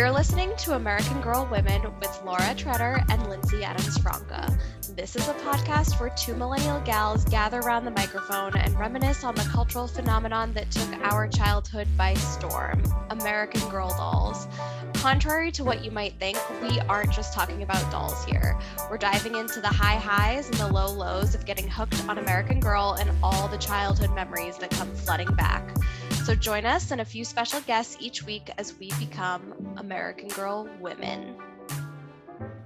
You're listening to American Girl Women with Laura Treader and Lindsey Adams Franca. This is a podcast where two millennial gals gather around the microphone and reminisce on the cultural phenomenon that took our childhood by storm American Girl dolls. Contrary to what you might think, we aren't just talking about dolls here. We're diving into the high highs and the low lows of getting hooked on American Girl and all the childhood memories that come flooding back. So join us and a few special guests each week as we become American Girl women.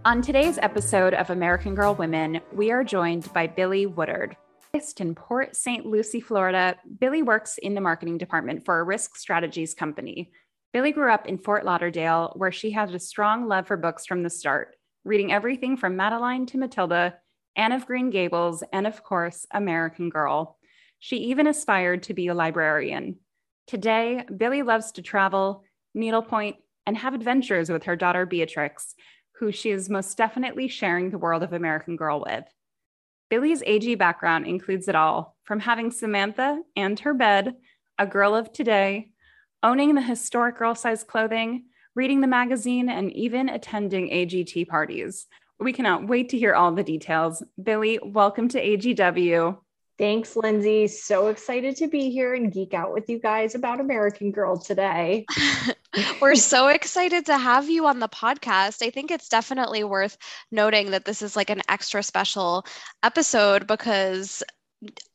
On today's episode of American Girl Women, we are joined by Billie Woodard. Based in Port St. Lucie, Florida, Billie works in the marketing department for a risk strategies company. Billie grew up in Fort Lauderdale, where she had a strong love for books from the start, reading everything from Madeline to Matilda, Anne of Green Gables, and of course, American Girl. She even aspired to be a librarian. Today, Billie loves to travel, needlepoint, and have adventures with her daughter Beatrix, who she is most definitely sharing the world of American Girl with. Billie's AG background includes it all from having Samantha and her bed, a girl of today, owning the historic girl size clothing, reading the magazine, and even attending AGT parties. We cannot wait to hear all the details. Billie, welcome to AGW. Thanks, Lindsey. So excited to be here and geek out with you guys about American Girl today. We're so excited to have you on the podcast. I think it's definitely worth noting that this is like an extra special episode because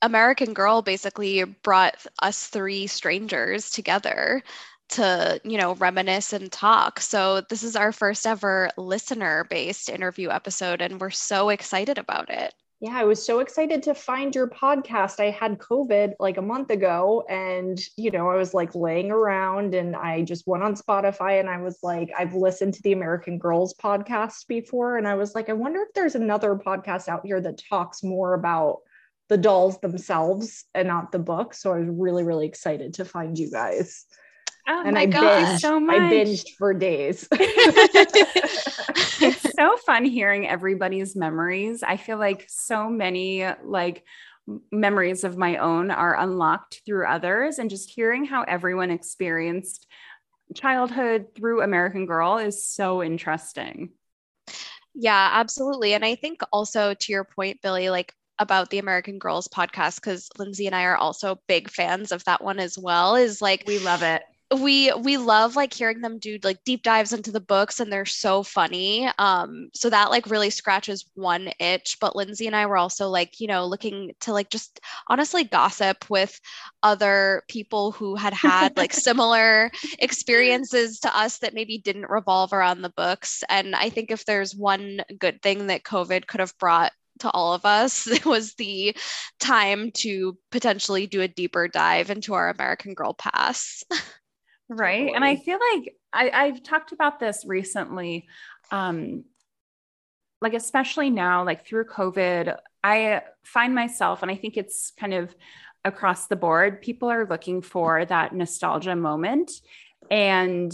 American Girl basically brought us three strangers together to you know reminisce and talk so this is our first ever listener based interview episode and we're so excited about it yeah, I was so excited to find your podcast. I had COVID like a month ago, and you know, I was like laying around and I just went on Spotify and I was like, I've listened to the American Girls podcast before, and I was like, I wonder if there's another podcast out here that talks more about the dolls themselves and not the book. So I was really, really excited to find you guys. Oh and my I God, binged, so much. I binged for days. it's so fun hearing everybody's memories. I feel like so many like memories of my own are unlocked through others and just hearing how everyone experienced childhood through American Girl is so interesting. Yeah, absolutely. And I think also to your point, Billie, like about the American Girls podcast, because Lindsey and I are also big fans of that one as well, is like we love it we we love like hearing them do like deep dives into the books and they're so funny um so that like really scratches one itch but lindsey and i were also like you know looking to like just honestly gossip with other people who had had like similar experiences to us that maybe didn't revolve around the books and i think if there's one good thing that covid could have brought to all of us. It was the time to potentially do a deeper dive into our American Girl past. right and i feel like I, i've talked about this recently um like especially now like through covid i find myself and i think it's kind of across the board people are looking for that nostalgia moment and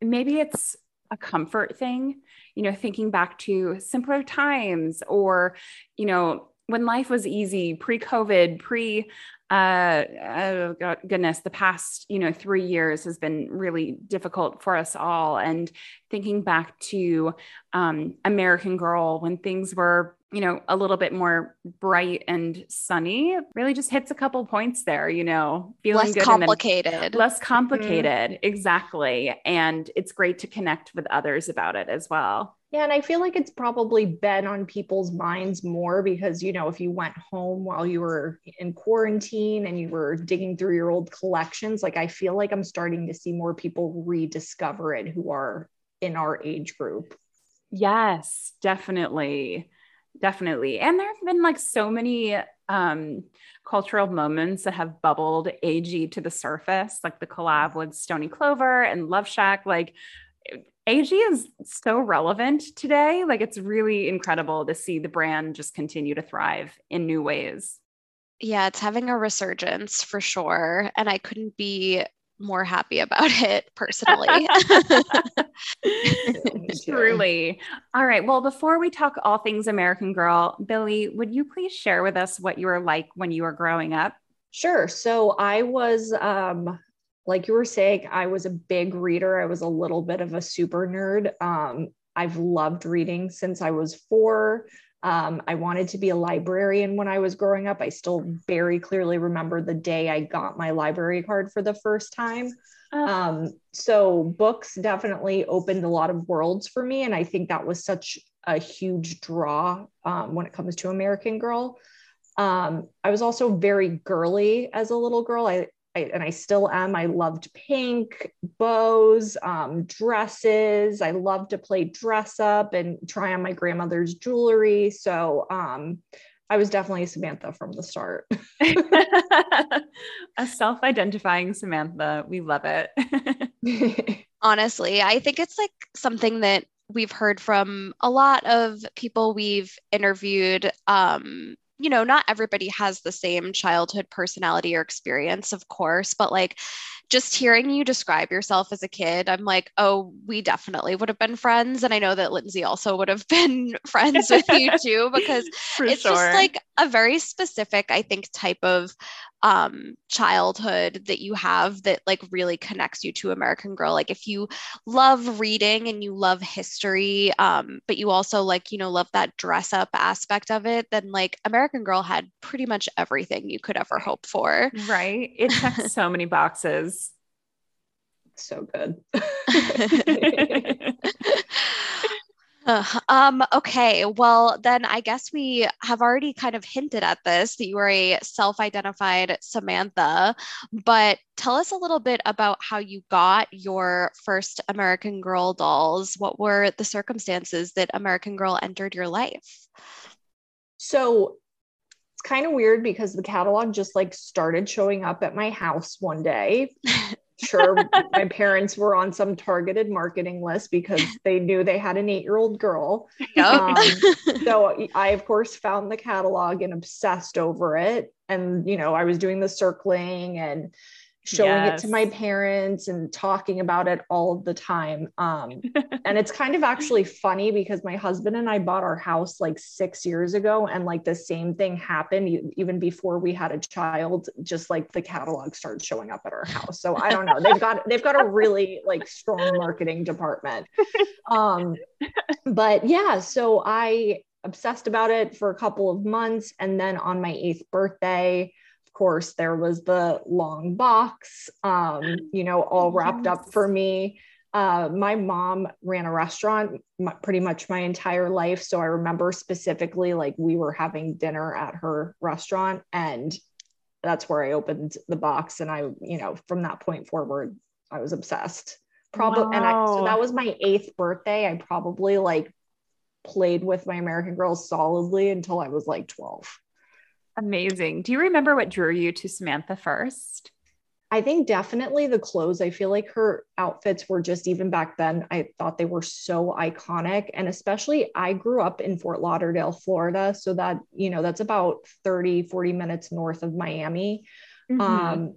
maybe it's a comfort thing you know thinking back to simpler times or you know when life was easy pre-covid pre uh, oh God, goodness, the past, you know, three years has been really difficult for us all. And thinking back to um, American Girl when things were, you know, a little bit more bright and sunny, really just hits a couple points there, you know, feeling less complicated. less complicated. Mm-hmm. Exactly. And it's great to connect with others about it as well. Yeah, and I feel like it's probably been on people's minds more because, you know, if you went home while you were in quarantine and you were digging through your old collections, like I feel like I'm starting to see more people rediscover it who are in our age group. Yes, definitely. Definitely. And there have been like so many um, cultural moments that have bubbled AG to the surface, like the collab with Stoney Clover and Love Shack. Like AG is so relevant today. Like it's really incredible to see the brand just continue to thrive in new ways. Yeah, it's having a resurgence for sure. And I couldn't be more happy about it personally. Truly. All right. Well, before we talk all things American Girl, Billie, would you please share with us what you were like when you were growing up? Sure. So I was um, like you were saying, I was a big reader. I was a little bit of a super nerd. Um, I've loved reading since I was four. Um, I wanted to be a librarian when I was growing up. I still very clearly remember the day I got my library card for the first time. Uh. Um, so books definitely opened a lot of worlds for me. And I think that was such a huge draw um, when it comes to American Girl. Um, I was also very girly as a little girl. I, I, and I still am. I loved pink, bows, um, dresses. I loved to play dress up and try on my grandmother's jewelry. So um, I was definitely Samantha from the start. A self identifying Samantha. We love it. Honestly, I think it's like something that we've heard from a lot of people we've interviewed um, you know, not everybody has the same childhood personality or experience, of course, but like just hearing you describe yourself as a kid, I'm like, oh, we definitely would have been friends. And I know that Lindsey also would have been friends with you too, because it's sure. just like a very specific, I think, type of um, childhood that you have that like really connects you to American Girl. Like if you love reading and you love history, um, but you also like, you know, love that dress up aspect of it, then like American Girl had pretty much everything you could ever hope for. Right. It checks so many boxes. So good. Uh, um, okay, well, then I guess we have already kind of hinted at this that you are a self identified Samantha, but tell us a little bit about how you got your first American Girl dolls. What were the circumstances that American Girl entered your life? So it's kind of weird because the catalog just like started showing up at my house one day. sure my parents were on some targeted marketing list because they knew they had an eight year old girl. Yep. Um, so I, of course, found the catalog and obsessed over it. And, you know, I was doing the circling and showing yes. it to my parents and talking about it all the time. Um, and it's kind of actually funny because my husband and I bought our house like six years ago, and like the same thing happened even before we had a child. Just like the catalog started showing up at our house. So I don't know. They've got they've got a really like strong marketing department. Um, but yeah, so I obsessed about it for a couple of months, and then on my eighth birthday course, there was the long box, um, you know, all wrapped up for me. Uh, my mom ran a restaurant my, pretty much my entire life. So I remember specifically like we were having dinner at her restaurant and that's where I opened the box. And I, you know, from that point forward, I was obsessed. Probably. Wow. And I, so that was my eighth birthday. I probably like played with my American Girls solidly until I was like 12. Amazing. Do you remember what drew you to Samantha first? I think definitely the clothes. I feel like her outfits were just even back then, I thought they were so iconic. And especially, I grew up in Fort Lauderdale, Florida. So that, you know, that's about 30, 40 minutes north of Miami. Mm-hmm. Um,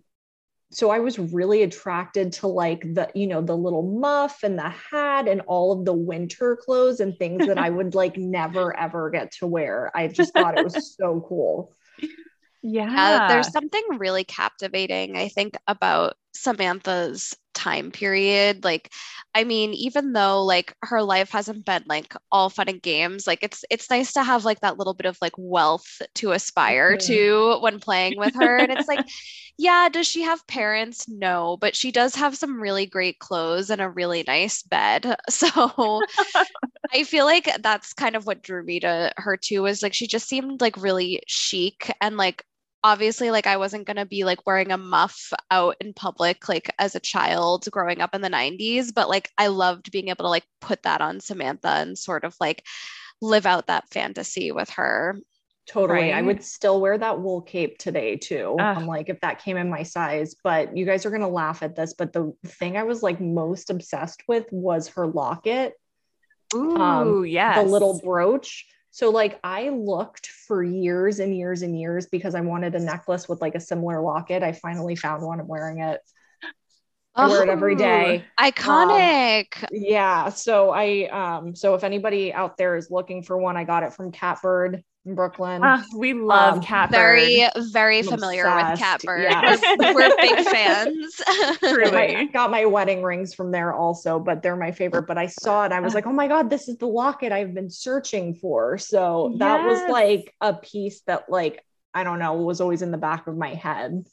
so I was really attracted to like the, you know, the little muff and the hat and all of the winter clothes and things that I would like never ever get to wear. I just thought it was so cool. Uh, yeah. yeah. There's something really captivating, I think, about Samantha's time period. Like, I mean, even though like her life hasn't been like all fun and games, like it's it's nice to have like that little bit of like wealth to aspire mm-hmm. to when playing with her. and it's like, yeah, does she have parents? No, but she does have some really great clothes and a really nice bed. So I feel like that's kind of what drew me to her too, was like she just seemed like really chic and like obviously like I wasn't going to be like wearing a muff out in public like as a child growing up in the 90s but like I loved being able to like put that on Samantha and sort of like live out that fantasy with her Totally. Right? I would still wear that wool cape today too. Uh, I'm like, if that came in my size, but you guys are going to laugh at this. But the thing I was like most obsessed with was her locket. Ooh, um, yes. The little brooch. So like I looked for years and years and years because I wanted a necklace with like a similar locket. I finally found one. I'm wearing it. I wear it every day. Iconic. Um, yeah. So I um so if anybody out there is looking for one, I got it from Catbird in Brooklyn. Ah, we love Um, Catbird. Very, very I'm familiar with obsessed, Catbird. yeah. We're, we're big fans. Truly. I got my wedding rings from there also, but they're my favorite. But I saw it, I was like, oh my God, this is the locket I've been searching for. So that was like a piece that, like, I don't know, was always in the back of my head.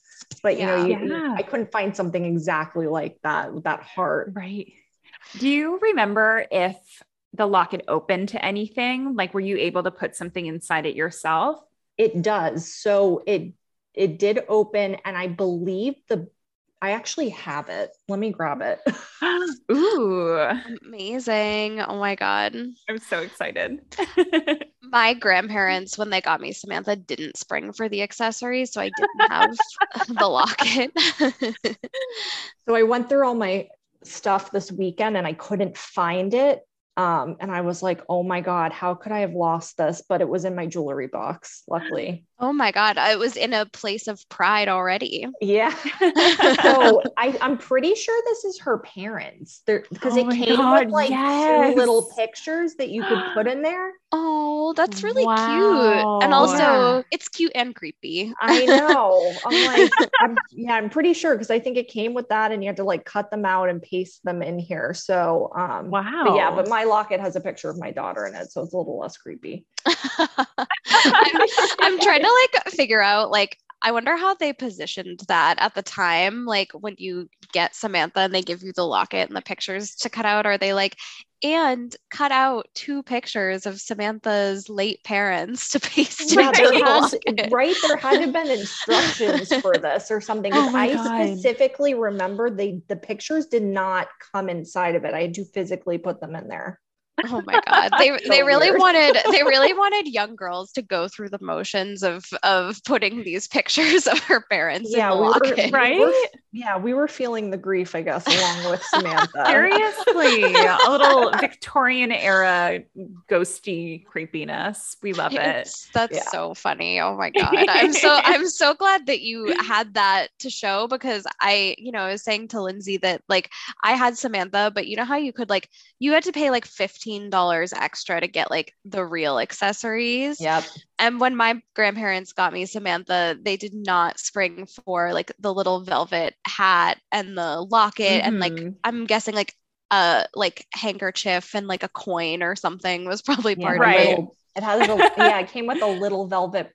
But you know, you- Yeah. I couldn't find something exactly like that with that heart. Right. Do you remember if the locket open to anything? Like, were you able to put something inside it yourself? It does. So it it did open, and I believe the I actually have it. Let me grab it. Ooh, Amazing. Oh my God. I'm so excited. My grandparents, when they got me Samantha, didn't spring for the accessories. So I didn't have the locket. So I went through all my stuff this weekend and I couldn't find it. Um, and I was like, oh my God, how could I have lost this? But it was in my jewelry box, luckily. Oh my God. I was in a place of pride already. Yeah. so I, I'm pretty sure this is her parents. There because Oh it came God, with like yes. two little pictures that you could put in there. Oh, that's really cute. And also, Yeah. it's cute and creepy. I know. I'm like, I'm, yeah, I'm pretty sure because I think it came with that and you had to like cut them out and paste them in here. So um wow. but yeah, but my locket has a picture of my daughter in it, so it's a little less creepy. I'm, I'm trying to like figure out like I wonder how they positioned that at the time. Like when you get Samantha and they give you the locket and the pictures to cut out, are they like, and cut out two pictures of Samantha's late parents to paste Yeah, into there the has, locket? right. There had to have been instructions for this or something. Oh I God. specifically remember they the pictures did not come inside of it. I had to physically put them in there. Oh my god. They So they really weird. wanted they really wanted young girls to go through the motions of of putting these pictures of her parents Yeah, in the we were, locket. we Right? were- yeah, we were feeling the grief, I guess, along with Samantha. Seriously, a little Victorian era ghosty creepiness. We love it. It's- that's Yeah. so funny. Oh my god. I'm so I'm so glad that you had that to show because I, you know, I was saying to Lindsey that like I had Samantha, but you know how you could like you had to pay like $15 extra to get like the real accessories. Yep. And when my grandparents got me Samantha, they did not spring for like the little velvet hat and the locket and like Mhm. I'm guessing like a like handkerchief and like a coin or something was probably Yeah, part Right. of it. it has a yeah, it came with a little velvet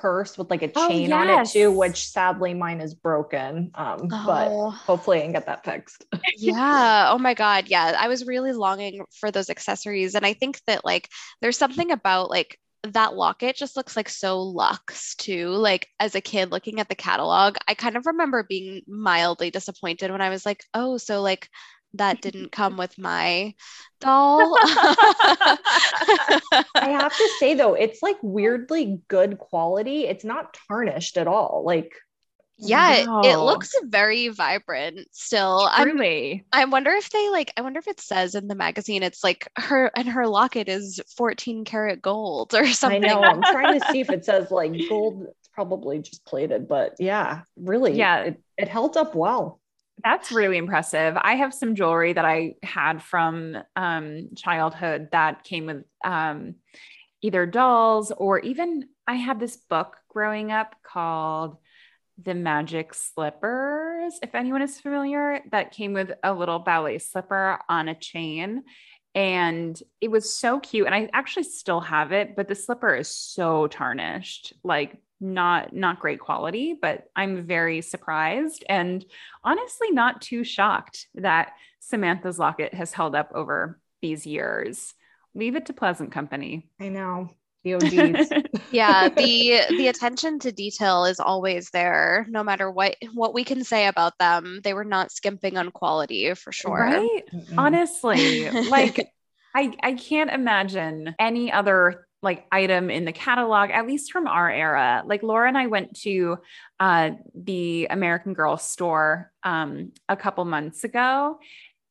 purse with like a Oh, chain on it too, which sadly mine is broken. Um, but Oh, hopefully I can get that fixed. yeah. Oh my God. Yeah. I was really longing for those accessories. And I think that like there's something about like that locket just looks like so luxe too. Like as a kid looking at the catalog, I kind of remember being mildly disappointed when I was like, oh, so like that didn't come with my doll. I have to say though, it's like weirdly good quality. It's not tarnished at all. Like yeah, it, it looks very vibrant still. I'm I wonder if they like I wonder if it says in the magazine it's like her and her locket is 14 karat gold or something. I something. know I'm trying to see if it says like gold. It's probably just plated, but yeah, really, Yeah. it, it held up well. That's really impressive. I have some jewelry that I had from um, childhood that came with um, either dolls or even I had this book growing up called The Magic Slippers. If anyone is familiar, that came with a little ballet slipper on a chain. And it was so cute. And I actually still have it, but the slipper is so tarnished, like not not great quality, but I'm very surprised and honestly not too shocked that Samantha's locket has held up over these years. Leave it to pleasant company. I know the OGs. yeah, the the attention to detail is always there no matter what what we can say about them. They were not skimping on quality for sure. Right? Mm-mm. Honestly, like I I can't imagine any other like item in the catalog, at least from our era. Like Laura and I went to uh, the American Girl store um, a couple months ago,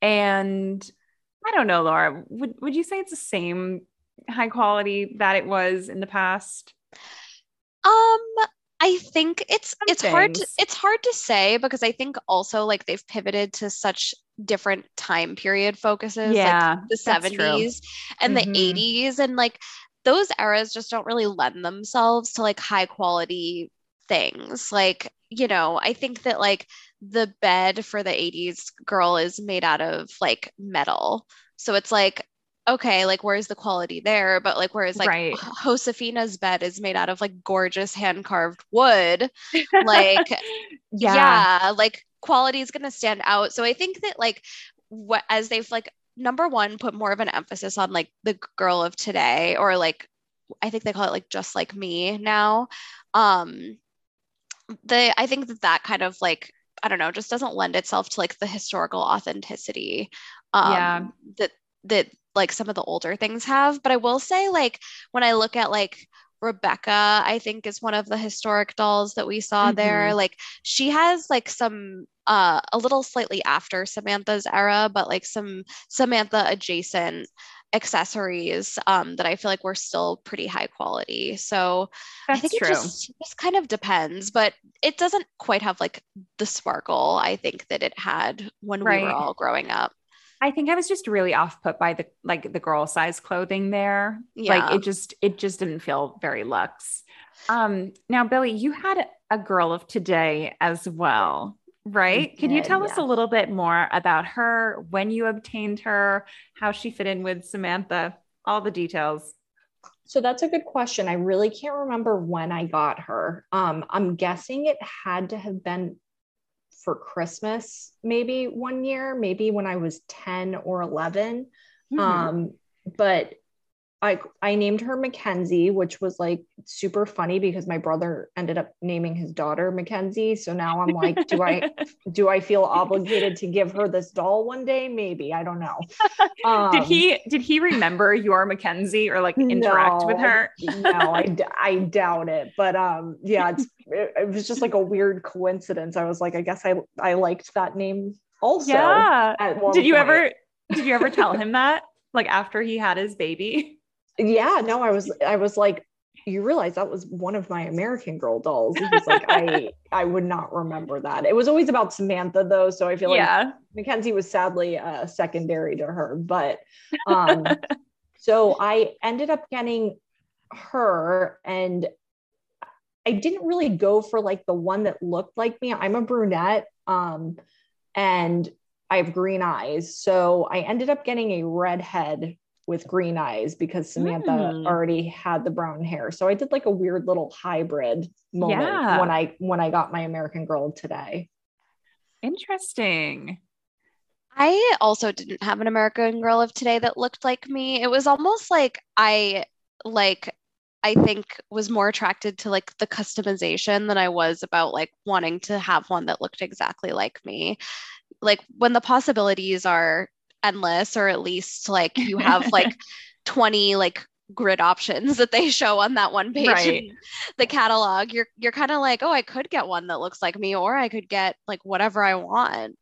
and I don't know, Laura. Would would you say it's the same high quality that it was in the past? Um, I think it's it's hard to, it's hard to say because I think also like they've pivoted to such different time period focuses, like Yeah, the that's true. 70s and Mhm. the 80s and like those eras just don't really lend themselves to like high quality things. Like, you know, I think that like the bed for the 80s girl is made out of like metal. So it's like, okay, like where's the quality there? But like whereas like Right. Josefina's bed is made out of like gorgeous hand carved wood. Like yeah. yeah. like quality is going to stand out so i think that like what as they've like number one put more of an emphasis on like the girl of today or like i think they call it like just like me now um the i think that that kind of like i don't know just doesn't lend itself to like the historical authenticity um Yeah. that that like some of the older things have but i will say like when i look at like Rebecca, I think is one of the historic dolls that we saw there. Like she has like some uh a little slightly after Samantha's era, but like some Samantha adjacent accessories um that I feel like were still pretty high quality. So I think true. it just just kind of depends, but it doesn't quite have like the sparkle I think that it had when we were all growing up. I think I was just really off put by the like the girl size clothing there. Yeah. Like it just it just didn't feel very luxe. Um now Billie, you had a girl of today as well, right? Can you did, tell us a little bit more about her, when you obtained her, how she fit in with Samantha, all the details? So that's a good question. I really can't remember when I got her. Um, I'm guessing it had to have been for Christmas, maybe one year, maybe when I was 10 or 11. Mhm. Um, but I I named her Mackenzie, which was like super funny because my brother ended up naming his daughter Mackenzie. So now I'm like, do I do I feel obligated to give her this doll one day? Maybe I don't know. did Um, he did he remember your Mackenzie or like interact with her? no, I I doubt it. But um, yeah, it's, it, it was just like a weird coincidence. I was like, I guess I I liked that name also. yeah. Did you point. ever did you ever tell him that? Like after he had his baby? Yeah, no, I was I was like, you realize that was one of my American Girl dolls. He was like, I I would not remember that. It was always about Samantha though, so I feel like yeah. Mackenzie was sadly uh, secondary to her, but um, so I ended up getting her, and I didn't really go for like the one that looked like me. I'm a brunette, um, and I have green eyes, so I ended up getting a redhead with green eyes because Samantha Mm. already had the brown hair. So I did like a weird little hybrid moment Yeah. when I when I got my American Girl today. Interesting. I also didn't have an American Girl of today that looked like me. It was almost like I like I think was more attracted to like the customization than I was about like wanting to have one that looked exactly like me. Like when the possibilities are endless or at least like you have like 20 like grid options that they show on that one page Right. the catalog, you're you're kind of like, "Oh, I could get one that looks like me or I could get like whatever I want."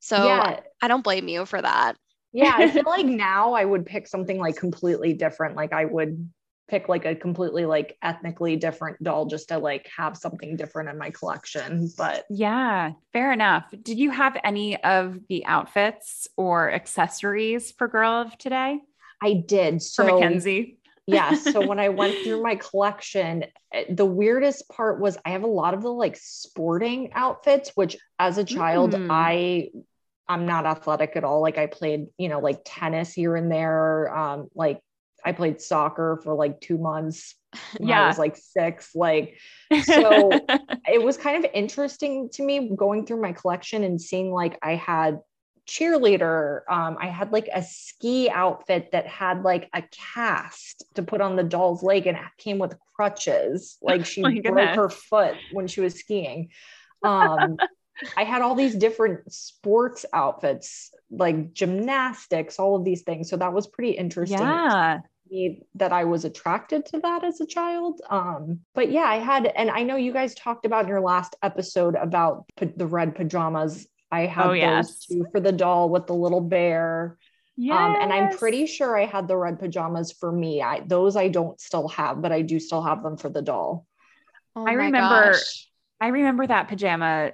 So yeah, I don't blame you for that. Yeah, I feel like now I would pick something like completely different. Like I would pick like a completely like ethnically different doll just to like have something different in my collection. But Yeah, fair enough. Did you have any of the outfits or accessories for Girl of Today I did. for So Mackenzie? yeah, so when I went through my collection, eh, the weirdest part was I have a lot of the like sporting outfits, which as a child Mm. I I'm not athletic at all. Like I played, you know, like tennis here and there. Um, like I played soccer for like two months when I was like six. Like So- it was kind of interesting to me going through my collection and seeing like I had cheerleader. Um, I had like a ski outfit that had like a cast to put on the doll's leg and it came with crutches. Like she My broke her foot when she was skiing. Um, I had all these different sports outfits, like gymnastics, all of these things. So that was pretty interesting yeah. Me that I was attracted to that as a child. Um, but yeah, I had, and I know you guys talked about in your last episode about pa- the red pajamas. I had Oh, those yes. too for the doll with the little bear. Um, and I'm pretty sure I had the red pajamas for me. I those I don't still have, but I do still have them for the doll. Oh I remember- gosh. I remember that pajama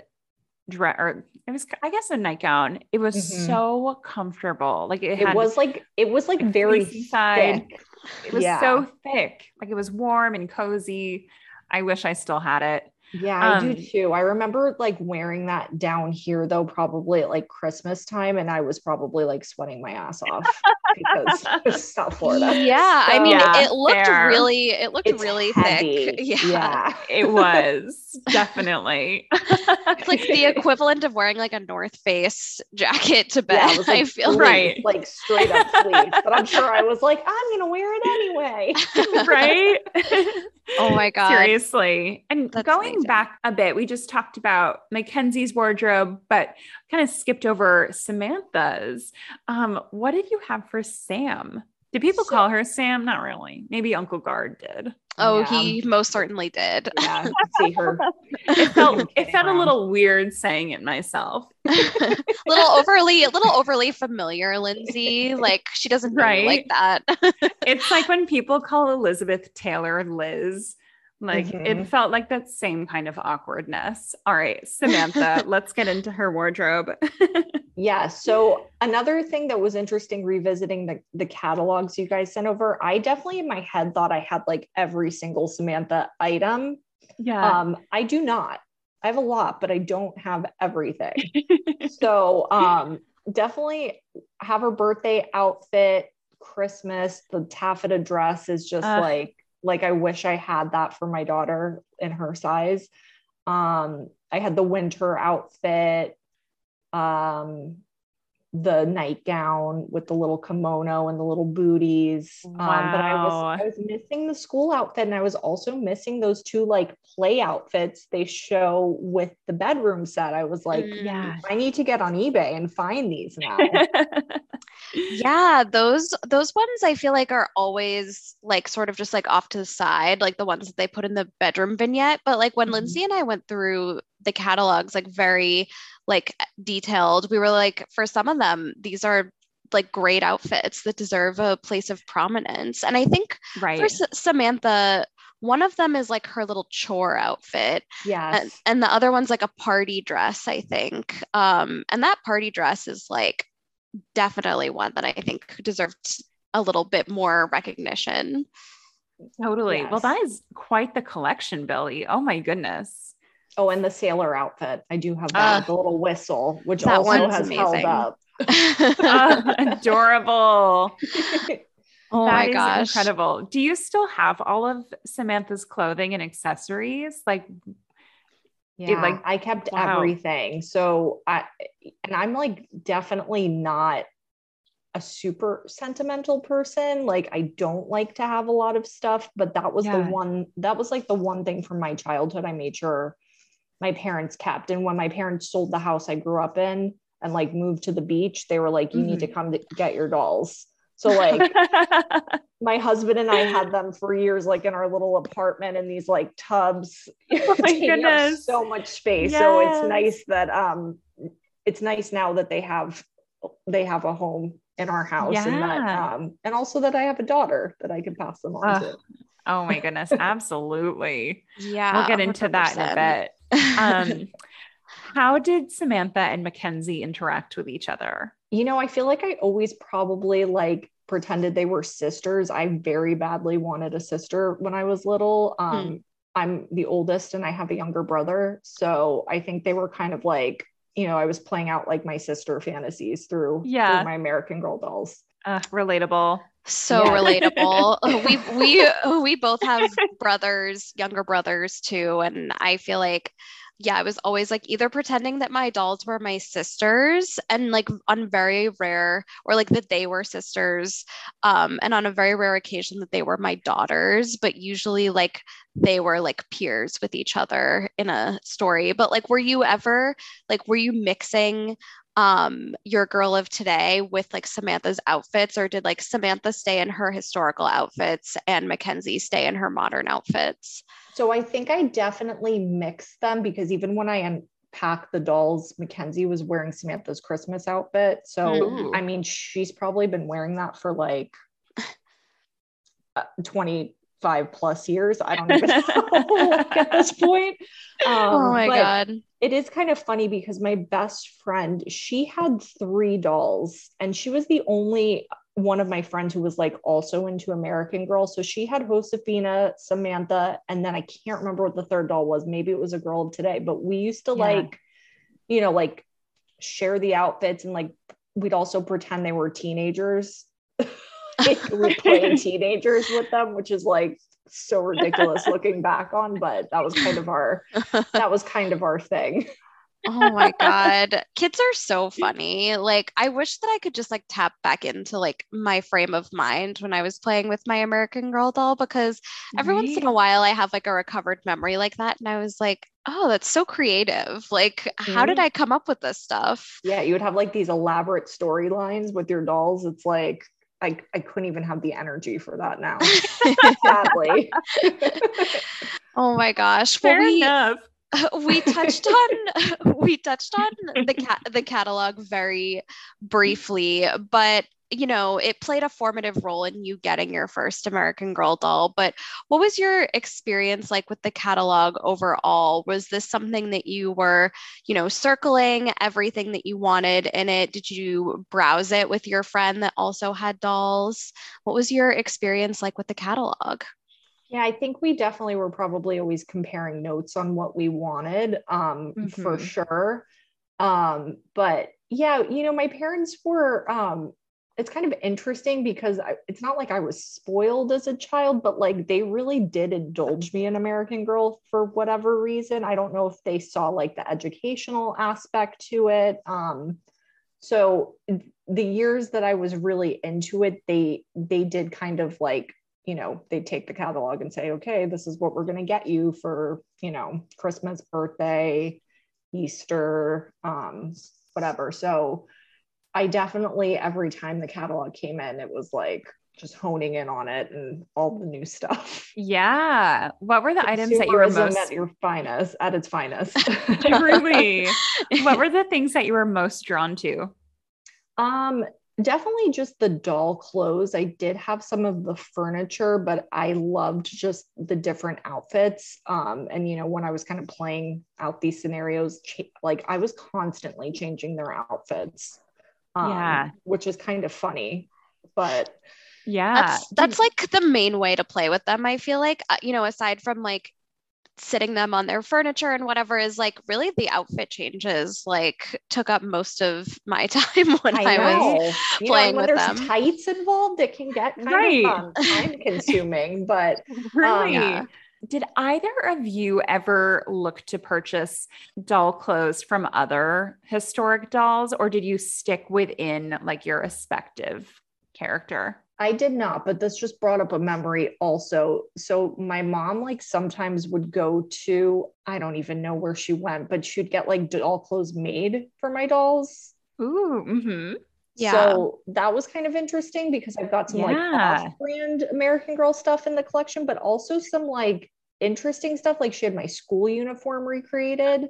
dress or it was I guess a nightgown. It was Mhm. so comfortable. Like it, It was like it was like very side. thick. it was yeah. so thick. Like it was warm and cozy. I wish I still had it. Yeah, I Um, do too. I remember like wearing that down here though, probably at like Christmas time, and I was probably like sweating my ass off because it's South Florida. Yeah, I mean, Yeah, it looked fair. really, it looked It's really heavy. thick. Yeah. yeah. It was definitely It's like the equivalent of wearing like a North Face jacket to bed. Yeah, it was like I feel fleece, Right. like straight up fleece. But I'm sure I was like, I'm gonna wear it anyway. right. Oh my God. Seriously. And That's going amazing. back a bit, we just talked about Mackenzie's wardrobe, but kind of skipped over Samantha's. Um, what did you have for Sam? Did people So- call her Sam? Not really. Maybe Uncle Gard did. Oh, Yeah. he most certainly did. Yeah, see her. It felt it felt a little weird saying it myself. little overly, a little overly familiar, Lindsey. Like she doesn't you like that. It's like when people call Elizabeth Taylor Liz. Like Mhm. it felt like that same kind of awkwardness. All right, Samantha, let's get into her wardrobe. Yeah. So another thing that was interesting revisiting the, the catalogs you guys sent over, I definitely in my head thought I had like every single Samantha item. yeah. Um, I do not. I have a lot, but I don't have everything. so um definitely have her birthday outfit, Christmas, the taffeta dress is just Ugh. like like I wish I had that for my daughter in her size. Um, I had the winter outfit, um, the nightgown with the little kimono and the little booties. Um, but I was I was missing the school outfit and I was also missing those two like play outfits they show with the bedroom set. I was like, Mm. yeah. I need to get on eBay and find these now. yeah, those those ones I feel like are always like sort of just like off to the side, like the ones that they put in the bedroom vignette. But like when Mhm. Lindsey and I went through the catalogs, like very like detailed, we were like, for some of them, these are like great outfits that deserve a place of prominence. And I think right. for S- Samantha, one of them is like her little chore outfit Yeah. and, and the other one's like a party dress i think um and that party dress is like definitely one that i think deserved a little bit more recognition Totally. Well, that is quite the collection, Billie. Oh my goodness. Oh, and the sailor outfit. I do have that with the little whistle, which That also one's has held amazing. up. Ah, adorable. oh That my is gosh incredible. Do you still have all of Samantha's clothing and accessories? Like, Yeah, like- I kept wow. everything. So I and I'm like definitely not a super sentimental person. Like I don't like to have a lot of stuff, but that was the one that was like the one thing from my childhood I made sure my parents kept. And when my parents sold the house I grew up in and like moved to the beach, they were like, you need to Mm-hmm. come to get your dolls. So like my husband and I had them for years, like in our little apartment in these like tubs. Oh my goodness. so much space. So it's nice that um it's nice now that they have they have a home in our house and that um and also that I have a daughter that I can pass them on Ugh, to. oh my goodness. Absolutely. yeah we'll get into that in a bit. Um, how did Samantha and Mackenzie interact with each other? You know, I feel like I always probably like pretended they were sisters. I very badly wanted a sister when I was little. Um, I'm the oldest and I have a younger brother. So I think they were kind of like, you know, I was playing out like my sister fantasies through, Yeah. through my American Girl dolls. Uh, relatable. so Yeah. relatable we we we both have brothers younger brothers too and i feel like yeah i was always like either pretending that my dolls were my sisters and like on very rare or like that they were sisters um and on a very rare occasion that they were my daughters but usually like they were like peers with each other in a story but like were you ever like were you mixing um your girl of today with like Samantha's outfits or did like Samantha stay in her historical outfits and Mackenzie stay in her modern outfits? So I think I definitely mixed them because even when I unpacked the dolls, Mackenzie was wearing Samantha's Christmas outfit. So Ooh. I mean, she's probably been wearing that for like uh, 20 five plus years. I don't even know at this point. Um, oh my god. It is kind of funny because my best friend, she had three dolls, and she was the only one of my friends who was like also into American Girl. So she had Josefina, Samantha, and then I can't remember what the third doll was. Maybe it was a girl of today, but we used to Yeah. like, you know, like share the outfits and like we'd also pretend they were teenagers. we play teenagers with them, which is like so ridiculous looking back on, but that was kind of our that was kind of our thing. oh my god kids are so funny like i wish that i could just like tap back into like my frame of mind when i was playing with my american girl doll because every once in a while i have like a recovered memory like that and i was like oh that's so creative like how did Mhm. i come up with this stuff Yeah, you would have like these elaborate storylines with your dolls. It's like I, I couldn't even have the energy for that now. Sadly. oh my gosh well Fair we enough. we touched on we touched on the cat the catalog very briefly but you know it played a formative role in you getting your first american girl doll but what was your experience like with the catalog overall was this something that you were you know circling everything that you wanted in it did you browse it with your friend that also had dolls what was your experience like with the catalog Yeah, I think we definitely were probably always comparing notes on what we wanted, um, for Mhm. sure. Um, but yeah, you know, my parents were, um, it's kind of interesting because I, it's not like I was spoiled as a child, but like they really did indulge me in American Girl for whatever reason. I don't know if they saw like the educational aspect to it. Um, so the years that I was really into it, they they did kind of like you know, they take the catalog and say, okay, this is what we're going to get you for, you know, Christmas, birthday, Easter, um, whatever. So I definitely, every time the catalog came in, it was like just honing in on it and all the new stuff. Yeah. What were the items that you were most at your finest, at its finest. truly? what were the things that you were most drawn to? Um, definitely just the doll clothes. I did have some of the furniture, but I loved just the different outfits. Um, and you know, when I was kind of playing out these scenarios, like I was constantly changing their outfits. Um, Yeah. which is kind of funny, but Yeah. that's that's like the main way to play with them i feel like Uh, you know aside from like sitting them on their furniture and whatever is like really the outfit changes like took up most of my time when i, I, was know, you know, playing and when with there's them. tights involved, it can get kind Right. of um, time consuming, but really. yeah. Did either of you ever look to purchase doll clothes from other historic dolls, or did you stick within like your respective character? I did not, but this just brought up a memory also. So my mom like sometimes would go to I don't even know where she went, but she'd get like doll clothes made for my dolls. Ooh, mm-hmm. Yeah. So that was kind of interesting because I've got some like Yeah. off-brand American Girl stuff in the collection, but also some like interesting stuff. Like she had my school uniform recreated.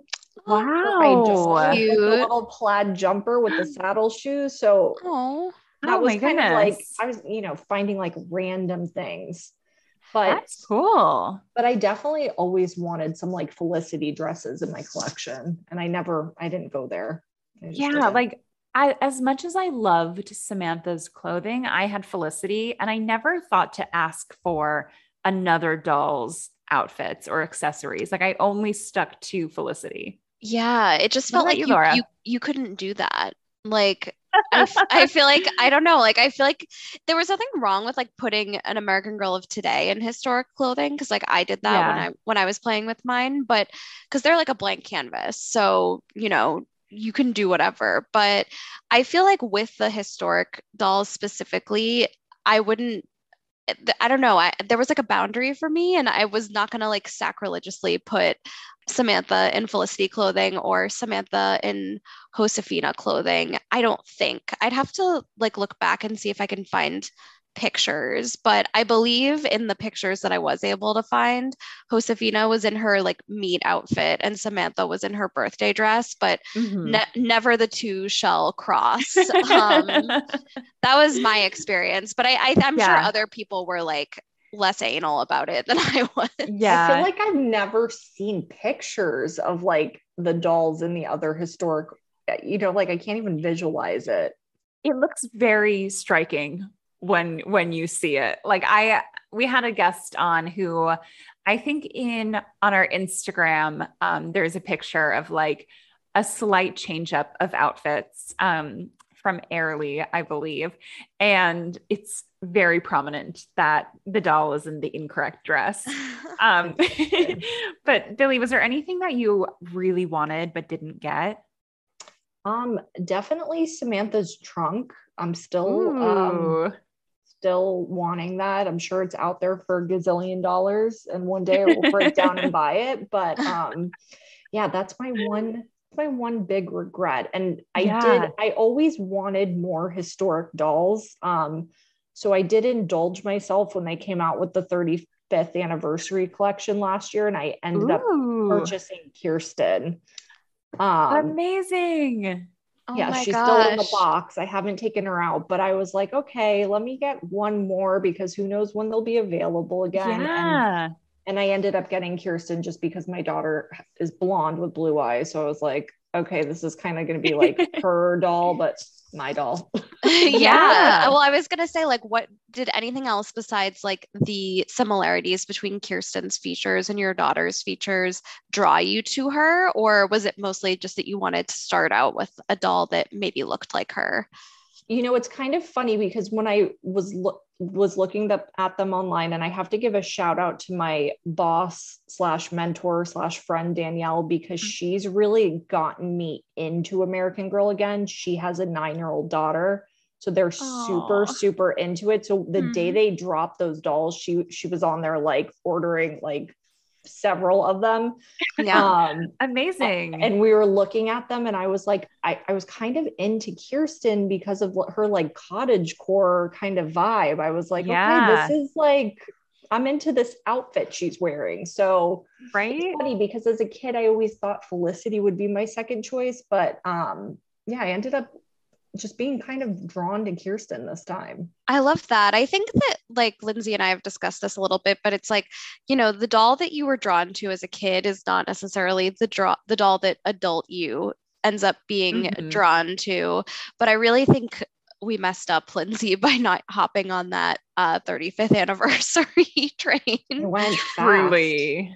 for my Wow. dog, like, the little plaid jumper with the saddle shoes. So oh that Oh was kind of like. I was, you know, finding like random things. But That's cool. but I definitely always wanted some like Felicity dresses in my collection. And I never I didn't go there. Yeah, didn't. like I as much as I loved Samantha's clothing, I had Felicity and I never thought to ask for another doll's outfits or accessories. Like I only stuck to Felicity. yeah it just felt like you, you, you you couldn't do that like I, f- I feel like I don't know like I feel like there was nothing wrong with like putting an American Girl of today in historic clothing because like I did that when I when I was playing with mine but because they're like a blank canvas so you know you can do whatever but I feel like with the historic dolls specifically I wouldn't I don't know I there was like a boundary for me and I was not gonna like sacrilegiously put Samantha in Felicity clothing or Samantha in Josefina clothing. I don't think. I'd have to like look back and see if I can find pictures, but I believe in the pictures that I was able to find, Josefina was in her like meet outfit and Samantha was in her birthday dress, but Mhm. ne- never the two shall cross. Um, that was my experience, but I, I I'm sure other people were like less anal about it than I was. Yeah. I feel like I've never seen pictures of like the dolls in the other historic, you know, like I can't even visualize it. it looks very striking when when you see it. Like i we had a guest on who i think in on our instagram um there's a picture of like a slight change up of outfits um from airly i believe. And it's very prominent that the doll is in the incorrect dress. Um but billie was there anything that you really wanted but didn't get? Um, definitely Samantha's trunk. I'm still um Ooh. Still wanting that. I'm sure it's out there for a gazillion dollars and one day I will break down and buy it. But um yeah, that's my one my one big regret. And I Yeah. did I always wanted more historic dolls. Um so I did indulge myself when they came out with the 35th anniversary collection last year and I ended up purchasing Kirsten. Um Amazing. Oh yeah, she's still in the box. I haven't taken her out, but I was like, okay, let me get one more because who knows when they'll be available again. And, yeah. and I ended up getting Kirsten just because my daughter is blonde with blue eyes. So I was like, okay, this is kind of going to be like her doll, but my doll. yeah. Yeah. Well, I was gonna say, like, what did anything else besides like the similarities between Kirsten's features and your daughter's features draw you to her, or was it mostly just that you wanted to start out with a doll that maybe looked like her? you know it's kind of funny because when i was lo- was looking up at them online and i have to give a shout out to my boss slash mentor slash friend danielle because she's really gotten me into american girl again. She has a nine year old daughter so they're super super into it. So the day Mhm. they dropped those dolls she she was on there like ordering like several of them Yeah. um Amazing. and we were looking at them and i was like I, I was kind of into kirsten because of what her like cottage core kind of vibe i was like Yeah. okay this is like i'm into this outfit she's wearing so right? it's funny because as a kid i always thought felicity would be my second choice but um yeah i ended up just being kind of drawn to kirsten this time I love that. I think that like Lindsey and I have discussed this a little bit, but it's like, you know, the doll that you were drawn to as a kid is not necessarily the draw the doll that adult you ends up being Mhm. drawn to. But I really think we messed up, Lindsey, by not hopping on that uh 35th anniversary train. it went. Truly.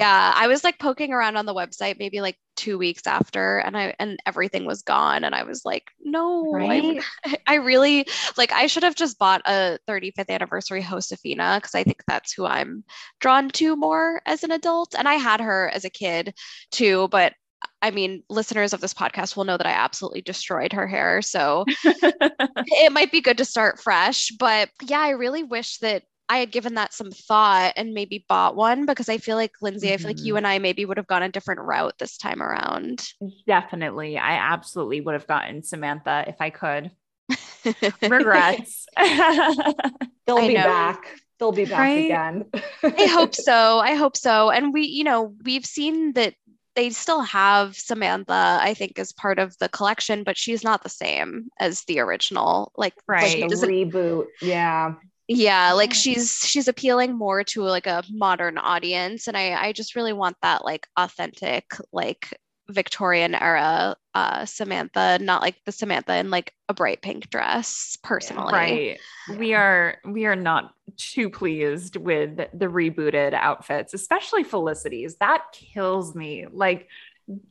Yeah, I was like poking around on the website maybe like two weeks after, and I and everything was gone, and I was like, no, I I really like I should have just bought a 35th anniversary Josefina because I think that's who I'm drawn to more as an adult. And I had her as a kid too, but I mean, listeners of this podcast will know that I absolutely destroyed her hair. So it might be good to start fresh. But yeah, I really wish that I had given that some thought and maybe bought one because I feel like Lindsey, I feel like you mm-hmm. and I maybe would have gone a different route this time around. Definitely. I absolutely would have gotten Samantha if I could. Regrets. they'll I be know. back they'll be back Right? again I hope so. I hope so. And we, you know, we've seen that they still have Samantha, I think, as part of the collection, but she's not the same as the original. Like, Right. like, like the doesn't- reboot yeah yeah, like she's she's appealing more to like a modern audience, and I I just really want that like authentic like Victorian era uh Samantha, not like the Samantha in like a bright pink dress. Personally, right. We are we are not too pleased with the rebooted outfits, especially Felicity's. That kills me. Like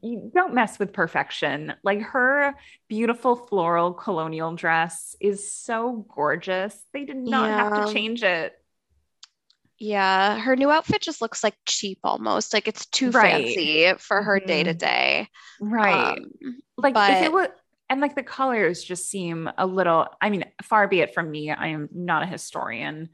you don't mess with perfection. Like her beautiful floral colonial dress is so gorgeous. They did not have to change it. Yeah, her new outfit just looks like cheap almost. Like it's too Right. fancy for her day to day. Right. Um, like if it but- was and like the colors just seem a little i mean far be it from me i am not a historian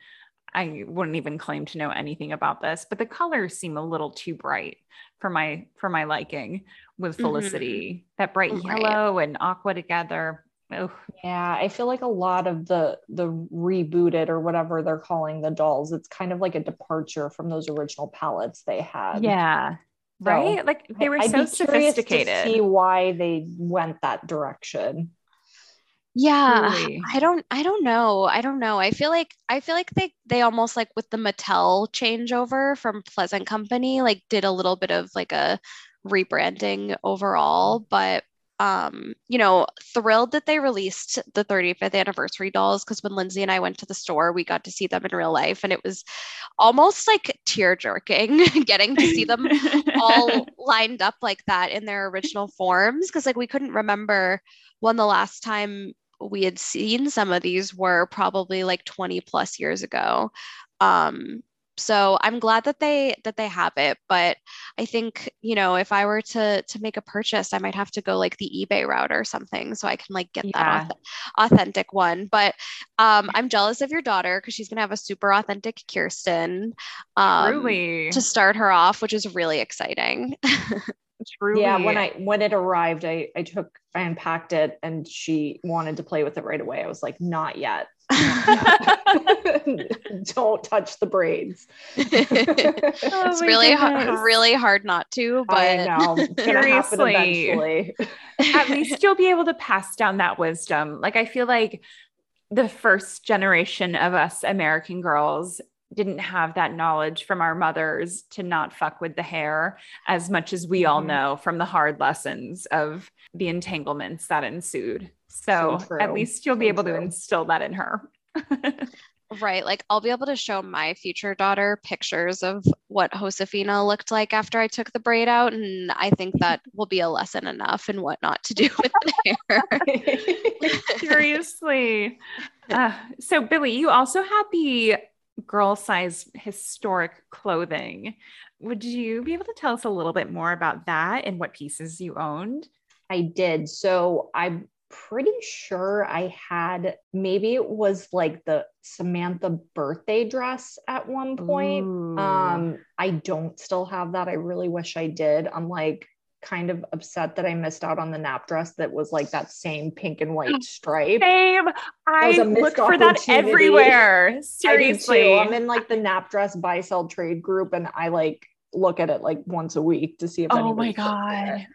i wouldn't even claim to know anything about this but the colors seem a little too bright for my for my liking with Mhm. felicity that bright Right. yellow and aqua together oh Yeah, I feel like a lot of the the rebooted or whatever they're calling the dolls, it's kind of like a departure from those original palettes they had. yeah So, right like they were I'd so to see why they went that direction. Yeah, Truly. I don't I don't know. I don't know. I feel like I feel like they they almost like with the Mattel changeover from Pleasant Company like did a little bit of like a rebranding overall, but um, you know, thrilled that they released the 35th anniversary dolls because when Lindsey and I went to the store, we got to see them in real life and it was almost like tear jerking getting to see them all lined up like that in their original forms because like we couldn't remember when the last time we had seen some of these were probably like 20 plus years ago um so i'm glad that they that they have it but i think you know if i were to to make a purchase i might have to go like the ebay route or something so i can like get Yeah. that auth- authentic one but um i'm jealous of your daughter because she's gonna have a super authentic kirsten um Truly. to start her off which is really exciting Truly. Yeah, when I when it arrived, I I took I unpacked it and she wanted to play with it right away. I was like, not yet. Don't touch the braids. Oh it's Oh my really hard, goodness. really hard not to, but I know. It's gonna happen Seriously. at least you'll be able to pass down that wisdom. Like I feel like the first generation of us American girls didn't have that knowledge from our mothers to not fuck with the hair as much as we all Mhm. know from the hard lessons of the entanglements that ensued. So, So at least you'll be So able to instill that in her. right, like I'll be able to show my future daughter pictures of what Josefina looked like after I took the braid out, and I think that will be a lesson enough in what not to do with the hair. Seriously. Uh, so, Billie, you also had the girl size historic clothing. Would you be able to tell us a little bit more about that and what pieces you owned? I did. So I'm pretty sure I had maybe it was like the Samantha birthday dress at one point. Ooh. Um, I don't still have that. I really wish I did. I'm like kind of upset that I missed out on the nap dress that was like that same pink and white stripe. Same. I was a missed look for that everywhere. Seriously. I'm in like the nap dress buy sell trade group and I like look at it like once a week to see if Oh my God.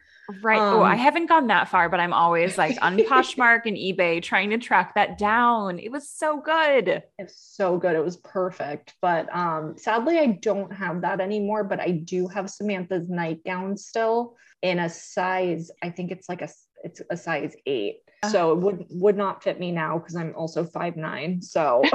Right. oh, I Um, haven't gone that far, but I'm always like on Poshmark and eBay trying to track that down. It was so good. It's so good. It was perfect. But um sadly I don't have that anymore, but I do have Samantha's nightgown still in a size, I think it's like a it's a size eight. So it would would not fit me now because I'm also five nine. So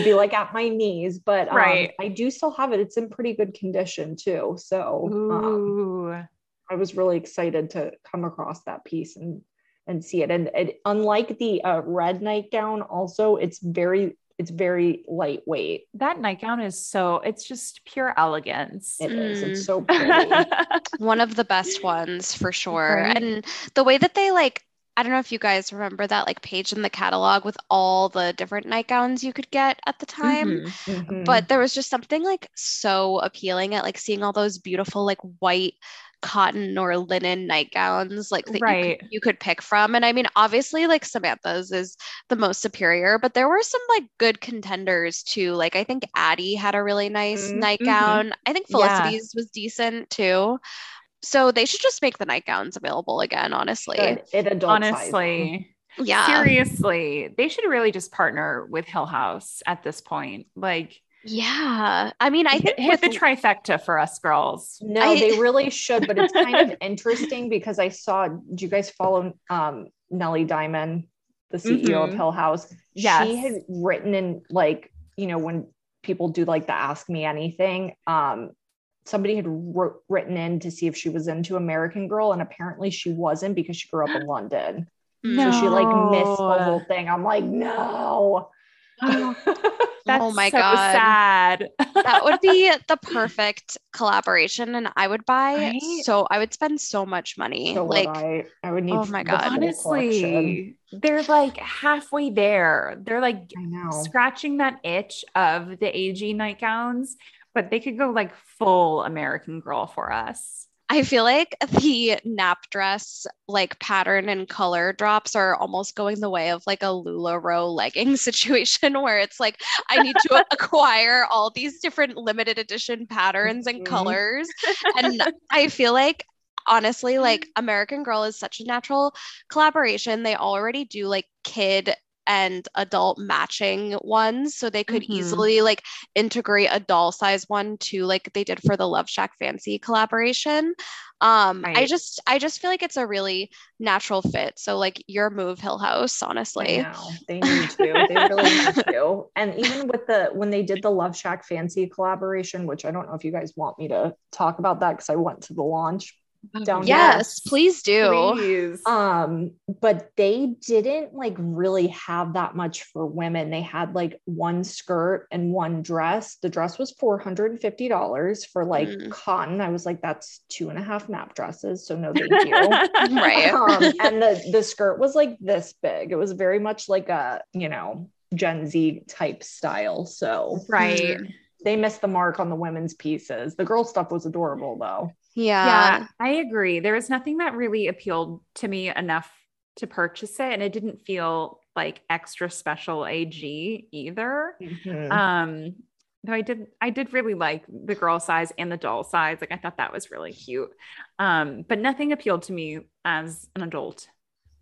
it'd be like at my knees. But um, Right. I do still have it. It's in pretty good condition too. So um, I was really excited to come across that piece and and see it. And it, unlike the uh, red nightgown, also it's very it's very lightweight. That nightgown is so, it's just pure elegance. It is. Mm. It's so pretty. One of the best ones for sure. Right? And the way that they like, I don't know if you guys remember that like page in the catalog with all the different nightgowns you could get at the time. Mhm. Mhm. But there was just something like so appealing at like seeing all those beautiful like white cotton or linen nightgowns like that you, could, you could pick from. And I mean, obviously like Samantha's is the most superior, but there were some like good contenders too. Like I think Addy had a really nice Mhm. nightgown. I think Mm-hmm. Yeah. Felicity's was decent too. So they should just make the nightgowns available again, honestly. Good. it adult size. Honestly. Yeah. Seriously. They should really just partner with Hill House at this point. Like, Yeah. I mean, I hit, think hit with the trifecta for us girls. No, I- they really should, but it's kind of interesting because I saw. Do you guys follow um, Nellie Diamond, the CEO of Mhm. Hill House? Yes. She had written in like you know when people do like the Ask Me Anything. Um, somebody had wr- written in to see if she was into American Girl, and apparently she wasn't because she grew up in London. Mm. So she like missed the whole thing. I'm like, no. That's Oh my so God. sad. that would be the perfect collaboration and i would buy Right? so i would spend so much money so like would I, I would need. Oh my God. full collection. Honestly, they're like halfway there. They're like scratching that itch of the AG nightgowns, but they could go like full American girl for us. i feel like the nap dress like pattern and color drops are almost going the way of like a lularoe legging situation where it's like i need to acquire all these different limited edition patterns and Mhm. colors and i feel like honestly, like American Girl is such a natural collaboration. They already do like kid and adult matching ones so they could Mhm. easily like integrate a doll size one to like they did for the Love Shack Fancy collaboration. Um I just I just feel like it's a really natural fit. So like your move Hill House, honestly. They need to. They really need to. And even with the when they did the Love Shack Fancy collaboration, which I don't know if you guys want me to talk about that because I went to the launch down here. Yes, please do. Please. Um, but they didn't like really have that much for women. They had like one skirt and one dress. The dress was $450 for like Mm. cotton. I was like, that's two and a half nap dresses. So no big deal. Right. um, and the the skirt was like this big. It was very much like a you know Gen Z type style. So right. they missed the mark on the women's pieces. The girl stuff was adorable though. Yeah. Yeah, I agree. There was nothing that really appealed to me enough to purchase it. And it didn't feel like extra special AG either. Mhm. Um, though I did I did really like the girl size and the doll size. Like I thought that was really cute. Um, but nothing appealed to me as an adult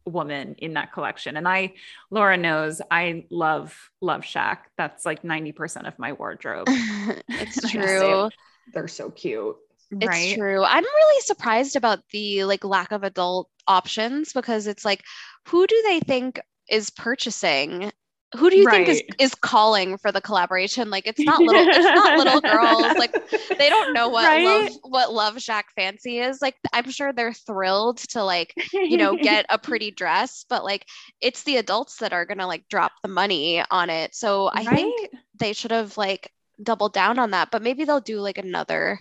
woman in that collection. And I, Laura knows I love Love Shack. That's like 90% of my wardrobe. it's true. They're so cute. It's right. true. I'm really surprised about the like lack of adult options because it's like, who do they think is purchasing? Who do you think is, is calling for the collaboration? Like it's not little it's not little girls. Like they don't know what Right? love what Love Shack Fancy is. Like I'm sure they're thrilled to like, you know, get a pretty dress, but like it's the adults that are gonna like drop the money on it. So I think they should have like doubled down on that, but maybe they'll do like another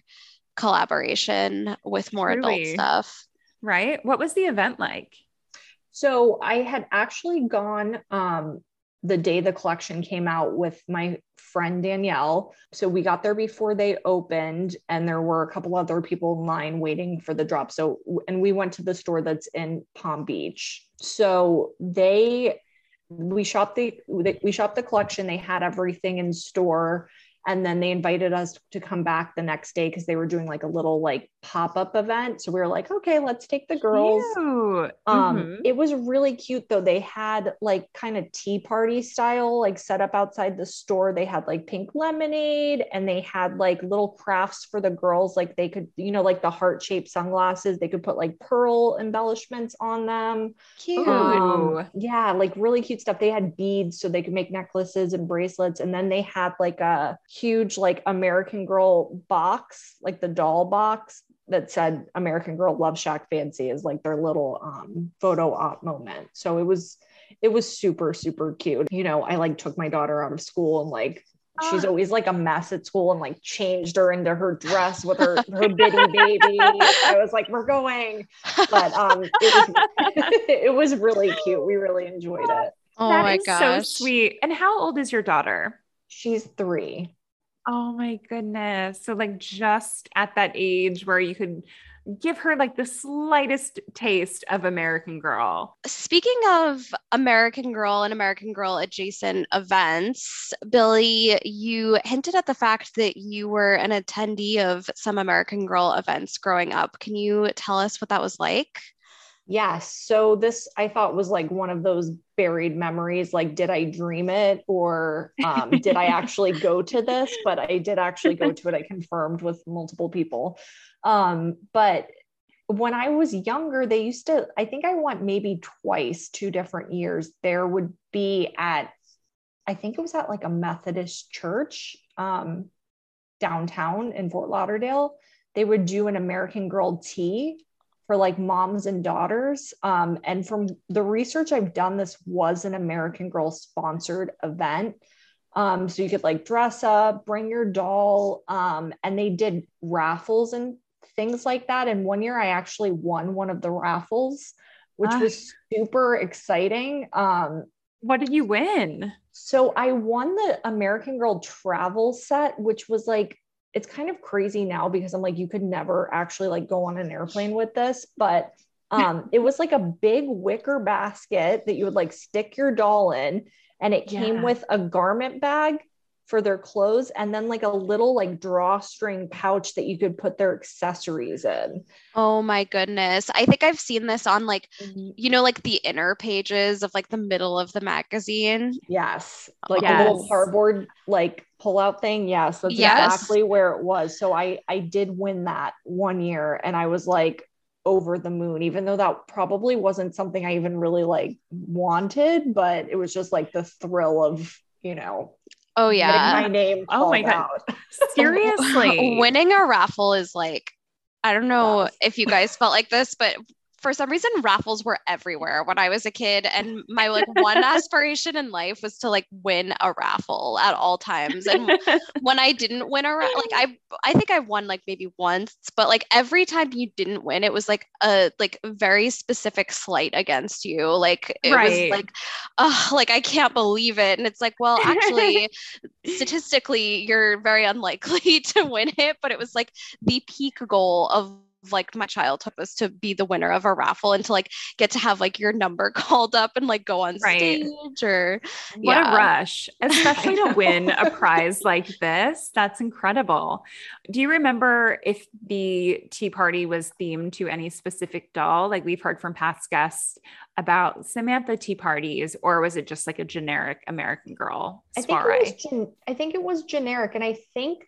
collaboration with more adult stuff. right. What was the event like? So I had actually gone um, the day the collection came out with my friend Danielle. So we got there before they opened, and there were a couple other people in line waiting for the drop. So, and we went to the store that's in Palm Beach. So they, we shopped the we shopped the collection. They had everything in store. And then they invited us to come back the next day because they were doing like a little like pop-up event. So we were like, okay, let's take the girls. Cute. Um, Mhm. it was really cute though. They had like kind of tea party style, like set up outside the store. They had like pink lemonade and they had like little crafts for the girls. Like they could, you know, like the heart shaped sunglasses, they could put like pearl embellishments on them. Cute. Um, yeah, like really cute stuff. They had beads so they could make necklaces and bracelets. And then they had like a huge, like American Girl box, like the doll box that said American Girl Love Shack Fancy is like their little um, photo op moment. So it was, it was super, super cute. You know, I like took my daughter out of school and like, She's Ah. always like a mess at school and like changed her into her dress with her her bitty baby. I was like, we're going but um it was it was really cute we really enjoyed it oh That my is gosh. so sweet. And how old is your daughter? she's three Oh my goodness. So like just at that age where you could give her like the slightest taste of American Girl. Speaking of American Girl and American Girl adjacent events, Billie, you hinted at the fact that you were an attendee of some American Girl events growing up. Can you tell us what that was like? Yes so this i thought was like one of those buried memories like did i dream it or um, did i actually go to this? But i did actually go to it. I confirmed with multiple people. Um, but when i was younger they used to i think i went maybe twice two different years. There would be at i think it was at like a methodist church um, downtown in fort lauderdale. They would do an american girl tea for like moms and daughters. Um, and from the research I've done, this was an American Girl sponsored event. Um, so you could like dress up, bring your doll, um, and they did raffles and things like that. And one year I actually won one of the raffles, which Ah. was super exciting. Um, What did you win? so I won the American Girl travel set, which was like, it's kind of crazy now because I'm like, you could never actually like go on an airplane with this, but um, it was like a big wicker basket that you would like stick your doll in, and it came Yeah. with a garment bag for their clothes and then like a little like drawstring pouch that you could put their accessories in. Oh my goodness. I think I've seen this on like, you know, like the inner pages of like the middle of the magazine. Yes. Like Yes. a little cardboard like pull out thing. Yes, that's Yes. exactly where it was. So I I did win that one year and I was like over the moon, even though that probably wasn't something I even really like wanted, but it was just like the thrill of, you know, Oh yeah. my name Oh my God. out. Seriously. Winning a raffle is like, I don't know Yes. if you guys felt like this, but for some reason raffles were everywhere when I was a kid. And my like one aspiration in life was to like win a raffle at all times. And when I didn't win a ra- like I I think I won like maybe once, but like every time you didn't win, it was like a like very specific slight against you. Like it Right. was like, oh, like I can't believe it. And it's like, well, actually, statistically, you're very unlikely to win it. But it was like the peak goal of like my childhood was to be the winner of a raffle and to like get to have like your number called up and like go on Right. stage or What yeah. a rush, especially to win a prize like this. That's incredible. Do you remember if the tea party was themed to any specific doll? Like we've heard from past guests about Samantha tea parties, or was it just like a generic American Girl I think it was gen- I think it was generic, and I think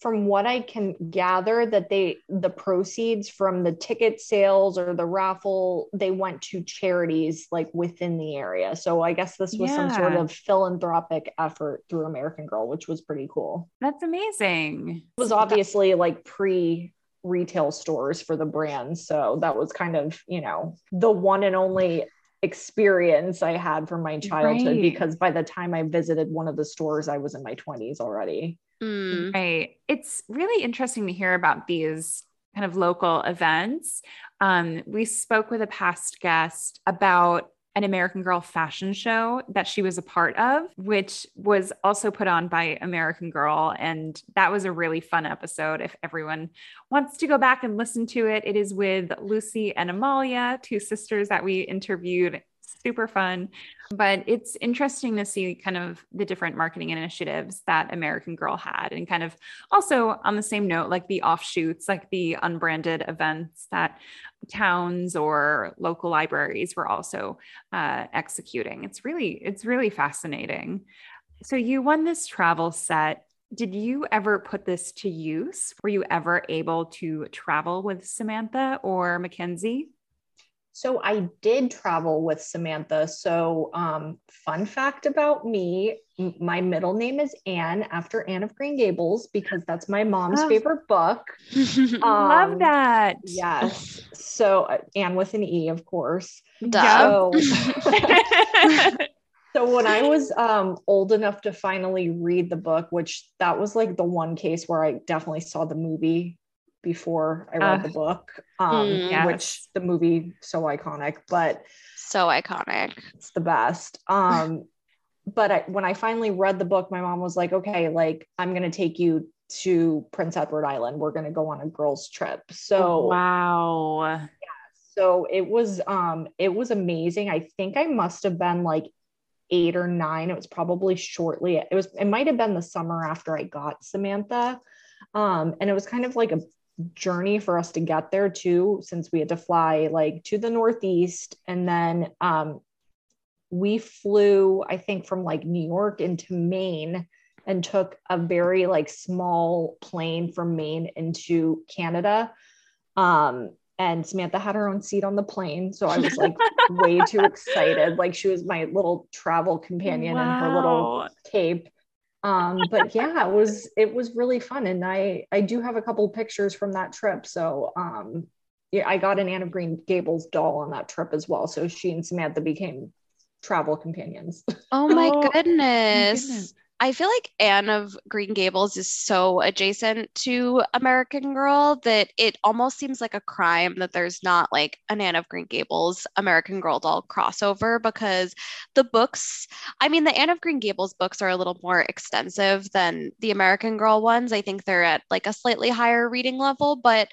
from what I can gather that they the proceeds from the ticket sales or the raffle they went to charities like within the area. So I guess this was some sort of philanthropic effort through American Girl, which was pretty cool. That's amazing. It was obviously like pre retail stores for the brand, so that was kind of you know the one and only experience I had from my childhood Right. because by the time I visited one of the stores, I was in my 20s already. Mm. Right. It's really interesting to hear about these kind of local events. Um, we spoke with a past guest about an American Girl fashion show that she was a part of, which was also put on by American Girl. And that was a really fun episode. If everyone wants to go back and listen to it, it is with Lucy and Amalia, two sisters that we interviewed. Super fun. But it's interesting to see kind of the different marketing initiatives that American Girl had, and kind of also on the same note, like the offshoots, like the unbranded events that towns or local libraries were also uh, executing. It's really, it's really fascinating. So you won this travel set. Did you ever put this to use? Were you ever able to travel with Samantha or Mackenzie? So I did travel with Samantha. So, um, fun fact about me my middle name is Anne after Anne of Green Gables because that's my mom's Oh. favorite book. Love Um, that. Yes. So, uh, Anne with an E, of course. Duh. So, so when I was um, old enough to finally read the book, which that was like the one case where I definitely saw the movie before I read Ah. the book, um, Mm. Yes. which the movie so iconic, but so iconic. it's the best. Um, but I, when I finally read the book, my mom was like, "Okay, like I'm gonna take you to Prince Edward Island. We're gonna go on a girls' trip." So wow. Yeah, so it was um it was amazing i think i must have been like eight or nine it was probably shortly it was it might have been the summer after i got samantha um and it was kind of like a journey for us to get there too since we had to fly like to the northeast and then um we flew i think from like new york into maine and took a very like small plane from maine into canada um and Samantha had her own seat on the plane. So I was like way too excited. Like she was my little travel companion and her little cape. Um, but yeah, it was it was really fun. And I I do have a couple pictures from that trip. So um yeah, I got an Anne of Green Gables doll on that trip as well. So she and Samantha became travel companions. Oh my Oh, my goodness. I feel like Anne of Green Gables is so adjacent to American Girl that it almost seems like a crime that there's not like an Anne of Green Gables American Girl doll crossover because the books, I mean, the Anne of Green Gables books are a little more extensive than the American Girl ones. I think they're at like a slightly higher reading level, but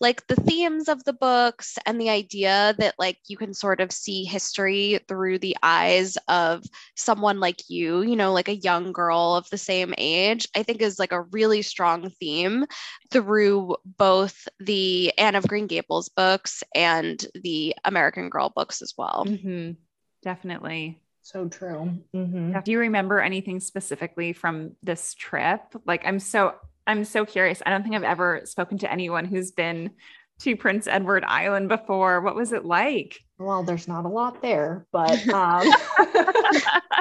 like the themes of the books and the idea that like you can sort of see history through the eyes of someone like you, you know, like a young girl of the same age, I think is like a really strong theme through both the Anne of Green Gables books and the American Girl books as well. Mm-hmm. Definitely. So true. Mm-hmm. Do you remember anything specifically from this trip? Like, I'm so I'm so curious. I don't think I've ever spoken to anyone who's been to Prince Edward Island before. What was it like? Well, there's not a lot there, but um,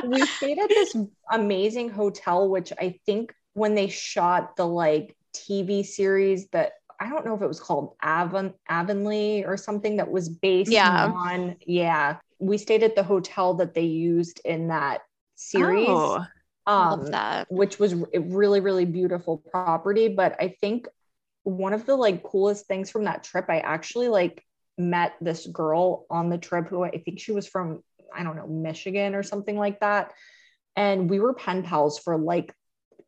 we stayed at this amazing hotel, which I think when they shot the like TV series that I don't know if it was called Avon Avonlea or something that was based yeah. on yeah. We stayed at the hotel that they used in that series. Oh um, that. which was a really really beautiful property but i think one of the like coolest things from that trip i actually like met this girl on the trip who i think she was from i don't know michigan or something like that and we were pen pals for like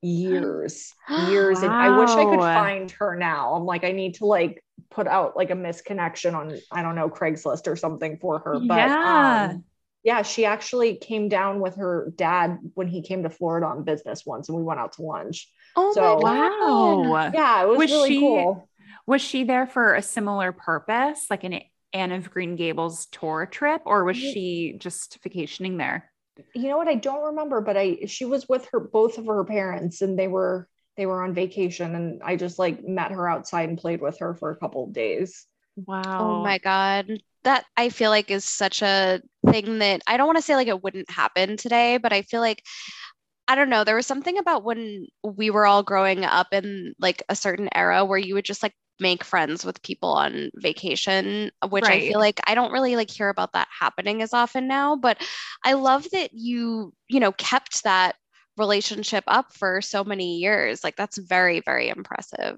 years years wow. and i wish i could find her now i'm like i need to like put out like a misconnection on i don't know craigslist or something for her but yeah. um yeah, she actually came down with her dad when he came to Florida on business once, and we went out to lunch. Oh so, wow! Yeah, it was, was really she, cool. Was she there for a similar purpose, like an Anne of Green Gables tour trip, or was she just vacationing there? You know what? I don't remember, but I she was with her both of her parents, and they were they were on vacation, and I just like met her outside and played with her for a couple of days. Wow! Oh my god! that I feel like is such a thing that I don't want to say like it wouldn't happen today, but I feel like I don't know, there was something about when we were all growing up in like a certain era where you would just like make friends with people on vacation, which right. I feel like I don't really like hear about that happening as often now, but I love that you, you know, kept that relationship up for so many years. Like that's very very impressive.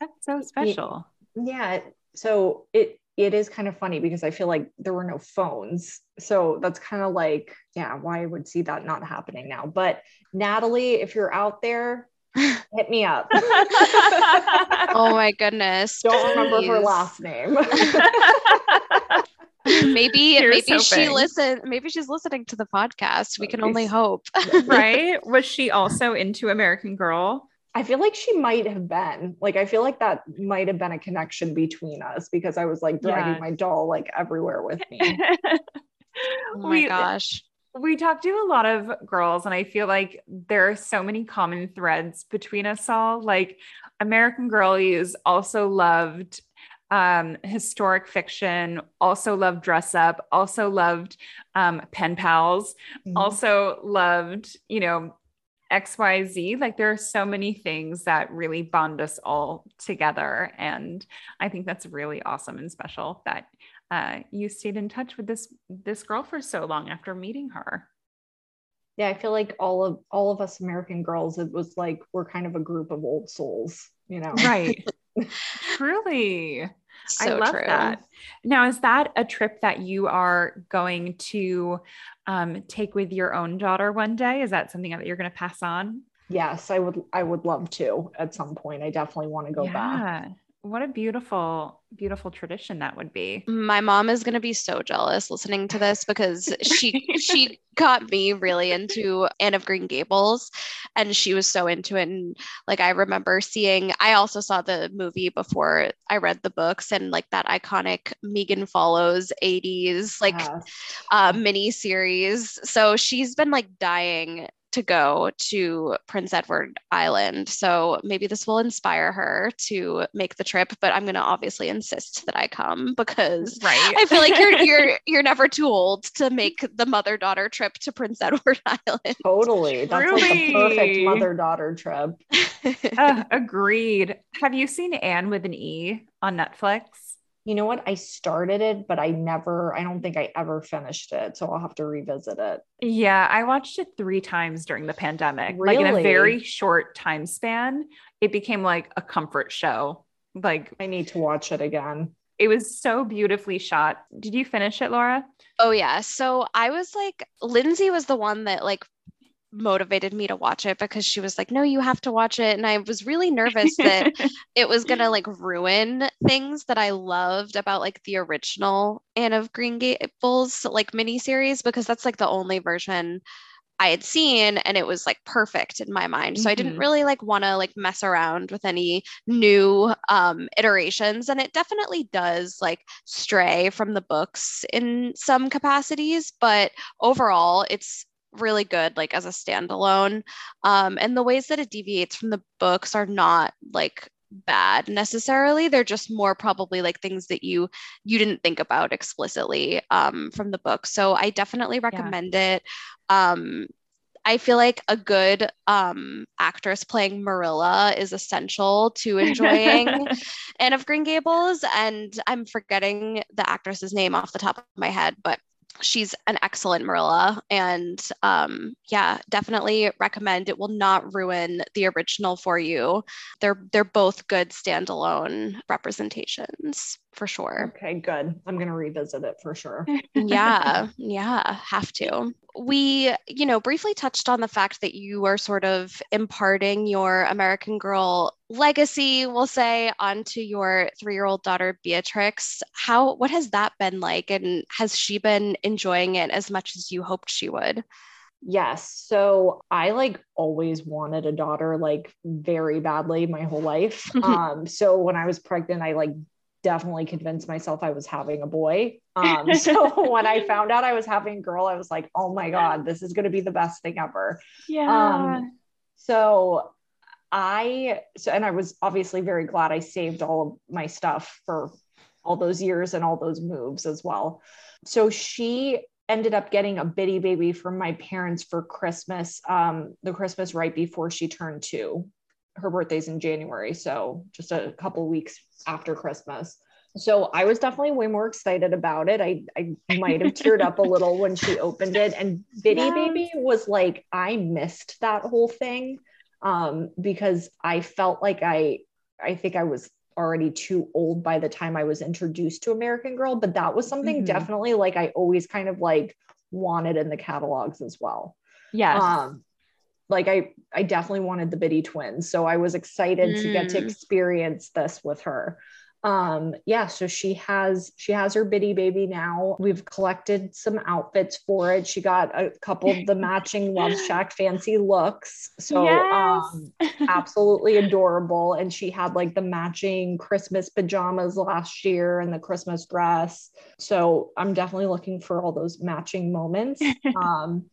That's so special. Yeah. So it it is kind of funny because I feel like there were no phones. So that's kind of like, yeah, why I would see that not happening now. But Natalie, if you're out there, hit me up. oh my goodness. Don't Please. remember her last name. maybe Here's maybe hoping. she listen maybe she's listening to the podcast. We can only hope. right? Was she also into American Girl? I feel like she might have been like I feel like that might have been a connection between us because I was like dragging yeah. my doll like everywhere with me. oh my we, gosh. We talked to a lot of girls and I feel like there are so many common threads between us all. Like American Girlies also loved um historic fiction also loved dress up also loved um pen pals mm-hmm. also loved you know XYZ. Like there are so many things that really bond us all together. And I think that's really awesome and special that uh, you stayed in touch with this this girl for so long after meeting her. Yeah, I feel like all of all of us American girls, it was like we're kind of a group of old souls, you know. Right. Truly. So I love true. that. Now, is that a trip that you are going to um, take with your own daughter one day? Is that something that you're going to pass on? Yes, I would. I would love to at some point. I definitely want to go yeah. back. What a beautiful, beautiful tradition that would be. My mom is going to be so jealous listening to this because she she got me really into Anne of Green Gables and she was so into it and like I remember seeing I also saw the movie before I read the books and like that iconic Megan Follows 80s like yes. uh mini series. So she's been like dying to go to Prince Edward Island. So maybe this will inspire her to make the trip, but I'm going to obviously insist that I come because right. I feel like you're you're you're never too old to make the mother-daughter trip to Prince Edward Island. Totally. That's really? like the perfect mother-daughter trip. uh, agreed. Have you seen Anne with an E on Netflix? You know what? I started it, but I never, I don't think I ever finished it. So I'll have to revisit it. Yeah. I watched it three times during the pandemic. Really? Like in a very short time span, it became like a comfort show. Like, I need to watch it again. It was so beautifully shot. Did you finish it, Laura? Oh, yeah. So I was like, Lindsey was the one that like motivated me to watch it because she was like, "No, you have to watch it." And I was really nervous that it was going to like ruin things that I loved about like the original Anne of Green Gables like miniseries because that's like the only version I had seen and it was like perfect in my mind. So mm-hmm. I didn't mm-hmm. really like want to like mess around with any new um iterations and it definitely does like stray from the books in some capacities, but overall it's really good like as a standalone. Um and the ways that it deviates from the books are not like bad necessarily they're just more probably like things that you you didn't think about explicitly um, from the book so i definitely recommend yeah. it um, I feel like a good um, actress playing Marilla is essential to enjoying Anne of Green Gables. And I'm forgetting the actress's name off the top of my head, but she's an excellent Marilla. And um, yeah, definitely recommend. It will not ruin the original for you. They're they're both good standalone representations for sure. Okay, good. I'm going to revisit it for sure. yeah, yeah, have to. We, you know, briefly touched on the fact that you are sort of imparting your American Girl legacy, we'll say, onto your three year old daughter, Beatrix. How, what has that been like? And has she been enjoying it as much as you hoped she would? Yes. So I like always wanted a daughter like very badly my whole life. um so when I was pregnant I like definitely convinced myself I was having a boy. Um, so when I found out I was having a girl, I was like, oh my God, this is going to be the best thing ever. Yeah. Um, so I, so, and I was obviously very glad I saved all of my stuff for all those years and all those moves as well. So she ended up getting a bitty baby from my parents for Christmas, um, the Christmas right before she turned two her birthday's in January, so just a couple weeks after Christmas. So I was definitely way more excited about it. I, I might have teared up a little when she opened it. And Bitty yeah. Baby was like, I missed that whole thing um, because I felt like I, I think I was already too old by the time I was introduced to American Girl. But that was something mm-hmm. definitely like I always kind of like wanted in the catalogs as well. Yeah. Um, like I I definitely wanted the Bitty twins. So I was excited mm. to get to mm. experience this with her. Um yeah, so she has she has her Bitty baby now. We've collected some outfits for it. She got a couple of the matching Love Shack fancy looks. So yes. um absolutely adorable and she had like the matching Christmas pajamas last year and the Christmas dress. So I'm definitely looking for all those matching moments. Um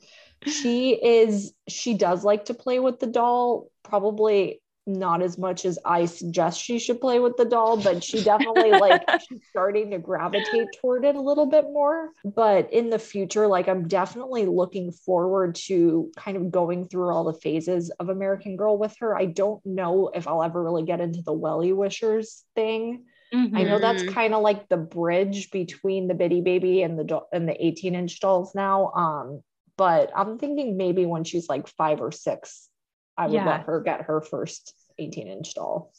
she is she does like to play with the doll probably not as much as i suggest she should play with the doll but she definitely like she's starting to gravitate toward it a little bit more but in the future like i'm definitely looking forward to kind of going through all the phases of american girl with her i don't know if i'll ever really get into the WellieWishers thing Mm-hmm. I know that's mm-hmm. kind of like the bridge between the bitty baby and the do- and the 18 inch dolls now. Um, but I'm thinking maybe when she's like five or six, I would yeah. let her get her first 18 inch doll.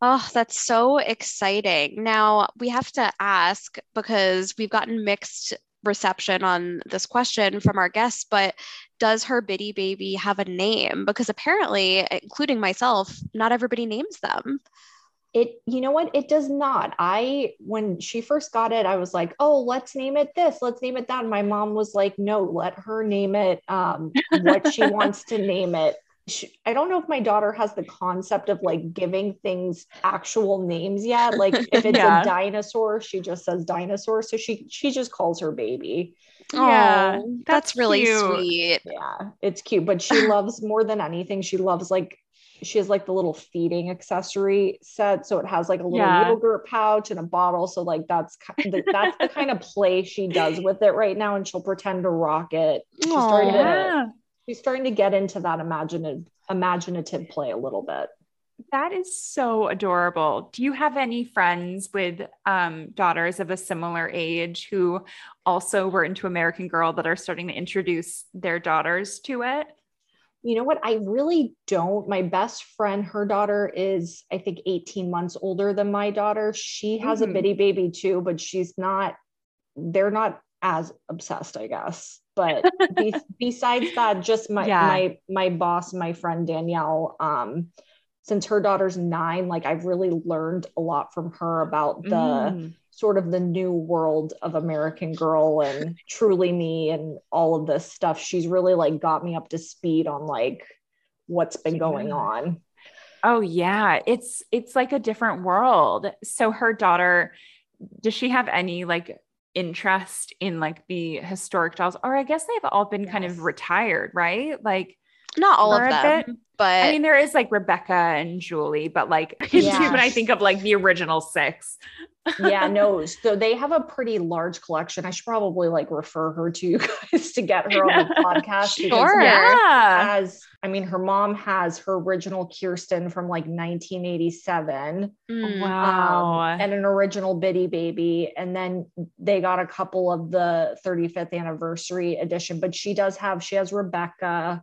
Oh, that's so exciting. Now we have to ask because we've gotten mixed reception on this question from our guests, but does her bitty baby have a name? Because apparently, including myself, not everybody names them it you know what? It does not. I when she first got it i was like oh let's name it this let's name it that. And my mom was like no let her name it um, what she wants to name it. She, i don't know if my daughter has the concept of like giving things actual names yet. Like if it's yeah. a dinosaur she just says dinosaur. So she she just calls her baby. Yeah that's, that's really cute. sweet. Yeah it's cute. But she loves more than anything. She loves like she has like the little feeding accessory set so it has like a little yeah. yogurt pouch and a bottle so like that's the, that's the kind of play she does with it right now and she'll pretend to rock it she's Aww. starting to she's starting to get into that imaginative imaginative play a little bit that is so adorable. Do you have any friends with um, daughters of a similar age who also were into American Girl that are starting to introduce their daughters to it? You know what? I really don't. My best friend, her daughter is, I think, 18 months older than my daughter. She has mm-hmm. a bitty baby too, but she's not, they're not as obsessed, I guess. but be- besides that, just my Yeah. my my boss, my friend Danielle, um, since her daughter's nine, like I've really learned a lot from her about the Mm. sort of the new world of American Girl and Truly Me and all of this stuff. She's really like got me up to speed on like what's been going on. Oh yeah, it's it's like a different world. So her daughter, does she have any like interest in like the historic dolls? Or I guess they've all been kind of retired, right? Like Not all of for them, bit. but I mean, there is like Rebecca and Julie, but like Yeah. when I think of like the original six. yeah, no. So they have a pretty large collection. I should probably like refer her to you guys to get her on the podcast. Sure. Yeah. Has I mean, her mom has her original Kirsten from like 1987. Mm. Wow. um, and an original Bitty Baby. And then they got a couple of the 35th anniversary edition, but she does have, she has Rebecca,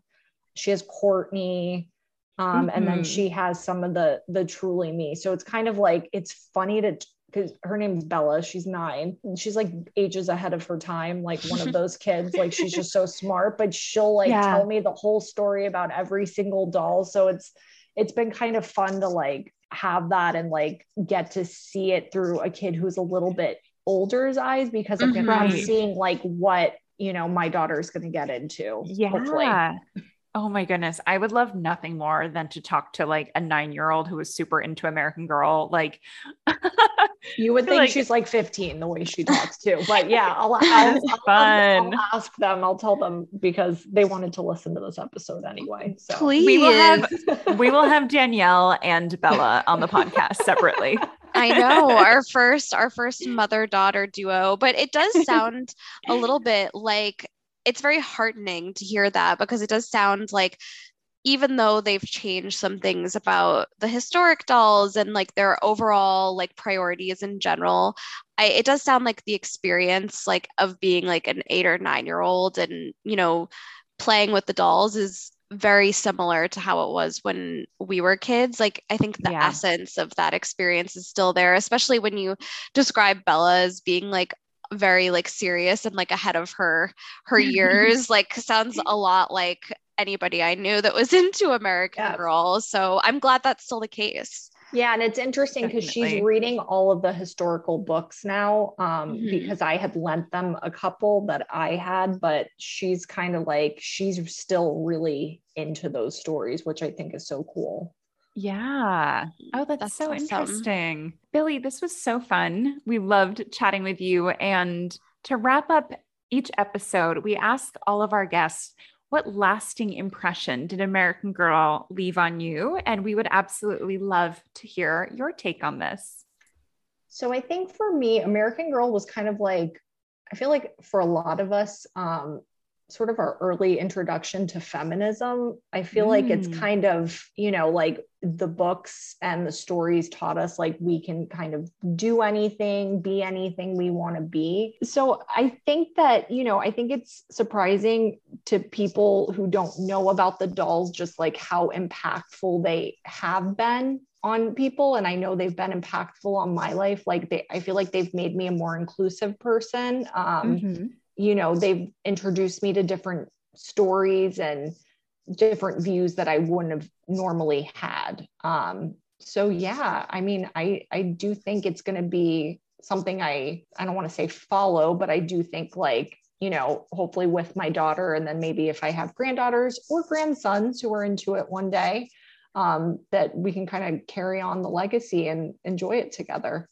she has Courtney, um, and then Mhm. she has some of the, the truly me. So it's kind of like, it's funny to, because her name's Bella, she's nine. and She's like ages ahead of her time, like one of those kids. Like she's just so smart, but she'll like Yeah. tell me the whole story about every single doll. So it's it's been kind of fun to like have that and like get to see it through a kid who's a little bit older's eyes because I'm, gonna, I'm seeing like what you know my daughter's going to get into. Hopefully. Yeah. Oh my goodness. I would love nothing more than to talk to like a nine year old who is super into American Girl. Like, You would think like- she's like 15 the way she talks too, but yeah, I'll, I'll, I'll, fun. I'll ask them. I'll tell them because they wanted to listen to this episode anyway. So Please. we will have we will have Danielle and Bella on the podcast separately. I know our first our first mother daughter duo, but it does sound a little bit like it's very heartening to hear that because it does sound like even though they've changed some things about the historic dolls and like their overall like priorities in general, I it does sound like the experience like of being like an 8 or 9 year old and you know playing with the dolls is very similar to how it was when we were kids. Like I think the Yeah. essence of that experience is still there, especially when you describe Bella as being like very like serious and like ahead of her her years. like sounds a lot like anybody I knew that was into American Yeah. Girl. So I'm glad that's still the case. Yeah, and it's interesting because she's reading all of the historical books now um, Mhm. because I had lent them a couple that I had, but she's kind of like, she's still really into those stories, which I think is so cool. Yeah. Oh, that's, That's so awesome. interesting. Billie, this was so fun. We loved chatting with you. And to wrap up each episode, we ask all of our guests, what lasting impression did American Girl leave on you? And we would absolutely love to hear your take on this. So I think for me, American Girl was kind of like, I feel like for a lot of us, um, sort of our early introduction to feminism. I feel like it's Mm. kind of, you know, like the books and the stories taught us like we can kind of do anything, be anything we want to be. So I think that, you know, I think it's surprising to people who don't know about the dolls, just like how impactful they have been on people and i know they've been impactful on my life like they i feel like they've made me a more inclusive person um Mhm. You know they've introduced me to different stories and different views that i wouldn't have normally had um so yeah i mean i i do think it's going to be something i i don't want to say follow but i do think like you know hopefully with my daughter and then maybe if i have granddaughters or grandsons who are into it one day um, that we can kind of carry on the legacy and enjoy it together.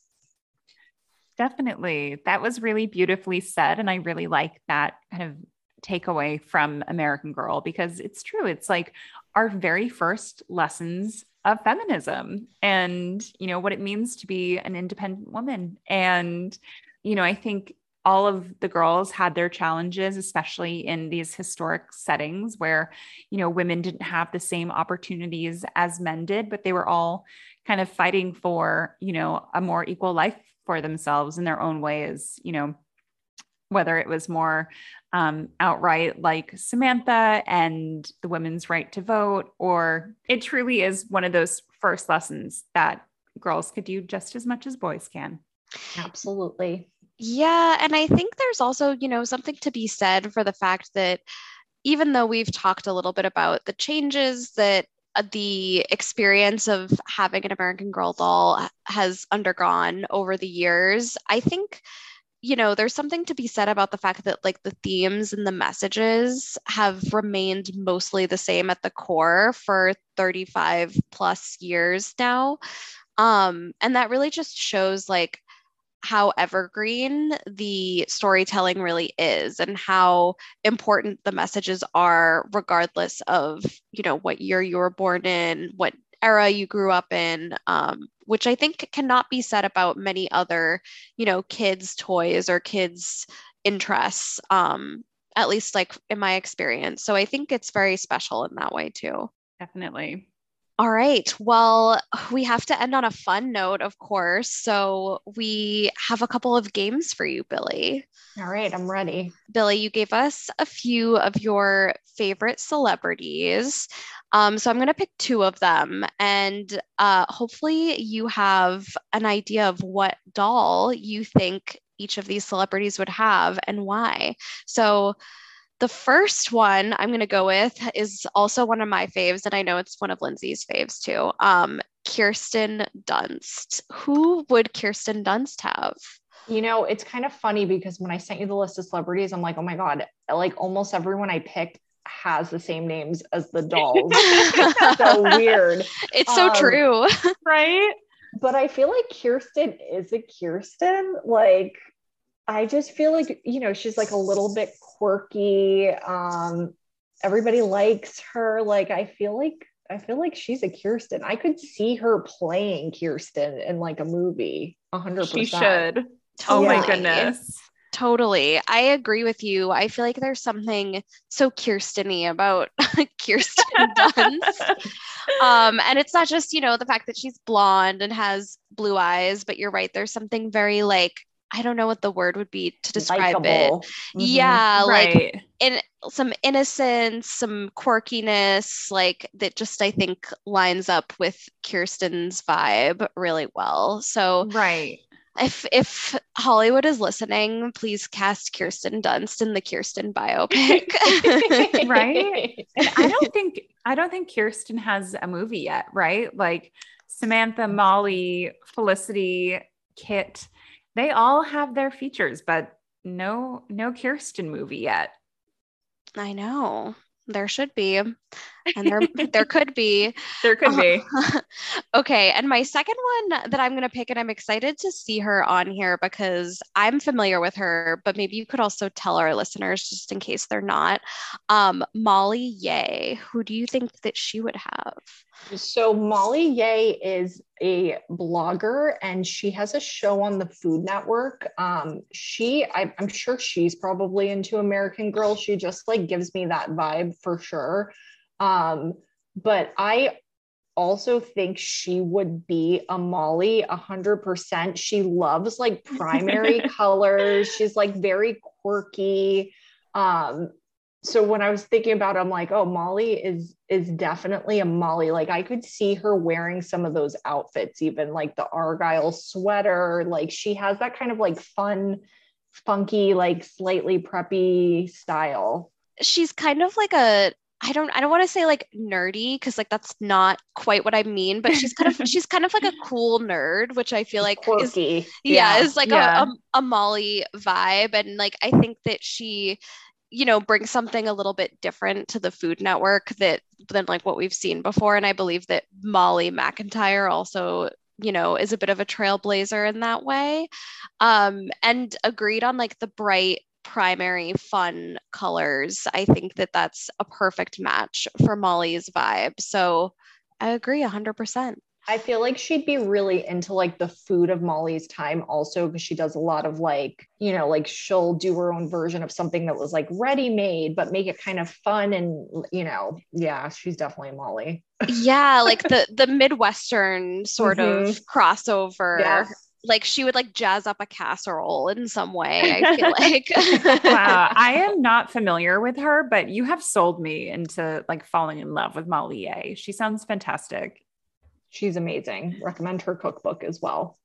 Definitely. That was really beautifully said. And I really like that kind of takeaway from American Girl because it's true. It's like our very first lessons of feminism and, you know, what it means to be an independent woman. And, you know, I think all of the girls had their challenges, especially in these historic settings where, you know, women didn't have the same opportunities as men did, but they were all kind of fighting for, you know, a more equal life for themselves in their own ways, you know, whether it was more um, outright like Samantha and the women's right to vote, or it truly is one of those first lessons that girls could do just as much as boys can. Absolutely. Yeah. And I think there's also, you know, something to be said for the fact that even though we've talked a little bit about the changes that the experience of having an American Girl doll has undergone over the years, I think you know, there's something to be said about the fact that like the themes and the messages have remained mostly the same at the core for 35 plus years now. Um, and that really just shows like how evergreen the storytelling really is and how important the messages are regardless of you know what year you were born in what era you grew up in, um, which I think cannot be said about many other, you know, kids' toys or kids' interests, um, at least like in my experience. So I think it's very special in that way too. Definitely. All right. Well, we have to end on a fun note, of course. So we have a couple of games for you, Billie. All right, I'm ready. Billie, you gave us a few of your favorite celebrities. Um, so I'm going to pick two of them, and uh, hopefully you have an idea of what doll you think each of these celebrities would have and why. So the first one I'm going to go with is also one of my faves, and I know it's one of Lindsey's faves too. Um, Kirsten Dunst. Who would Kirsten Dunst have? You know, it's kind of funny because when I sent you the list of celebrities, I'm like, oh my God, like almost everyone I picked has the same names as the dolls. It's so weird. It's so um, true. right? But I feel like Kirsten is a Kirsten. Like, I just feel like, you know, she's like a little bit quirky. Um, everybody likes her. Like, I feel like I feel like she's a Kirsten. I could see her playing Kirsten in like a movie. hundred percent. She should. Oh my goodness. Totally. I agree with you. I feel like there's something so Kirsten y about Kirsten Dunst. um, and it's not just, you know, the fact that she's blonde and has blue eyes, but you're right. There's something very like, I don't know what the word would be to describe Likeable. it. Mm-hmm. Yeah, right. like in some innocence, some quirkiness, like that just I think lines up with Kirsten's vibe really well. So right if if Hollywood is listening, please cast Kirsten Dunst in the Kirsten biopic. right? And I don't think I don't think Kirsten has a movie yet, right? Like Samantha, Molly, Felicity, Kit, they all have their features, but no no Kirsten movie yet. I know. There should be. And there there could be. There could be. okay. And my second one that I'm gonna pick, and I'm excited to see her on here because I'm familiar with her, but maybe you could also tell our listeners, just in case they're not. Um, Molly Yeh, who do you think that she would have? So Molly Yeh is a blogger and she has a show on the Food Network. Um, she, I, I'm sure she's probably into American Girl. She just like gives me that vibe for sure. Um, but I also think she would be a Molly a hundred percent. She loves like primary colors. She's like very quirky. Um, so when I was thinking about it, I'm like, oh, Molly is is definitely a Molly. Like I could see her wearing some of those outfits, even like the Argyle sweater. Like she has that kind of like fun, funky, like slightly preppy style. She's kind of like a I don't I don't want to say like nerdy because like that's not quite what I mean, but she's kind of she's kind of like a cool nerd, which I feel like Quirky. is yeah, yeah. is like yeah. A, a, a Molly vibe. And like I think that she you know bring something a little bit different to the food network that than like what we've seen before and i believe that molly McIntire also you know is a bit of a trailblazer in that way um and agreed on like the bright primary fun colors. I think that that's a perfect match for molly's vibe. So i agree 100% I feel like she'd be really into like the food of Molly's time also because she does a lot of like, you know, like she'll do her own version of something that was like ready made, but make it kind of fun and, you know, yeah, she's definitely Molly. yeah, like the the Midwestern sort mm-hmm. of crossover. Yes. Like she would like jazz up a casserole in some way, I feel like. wow. I am not familiar with her, but you have sold me into like falling in love with Molly Yeh. She sounds fantastic. She's amazing. Recommend her cookbook as well.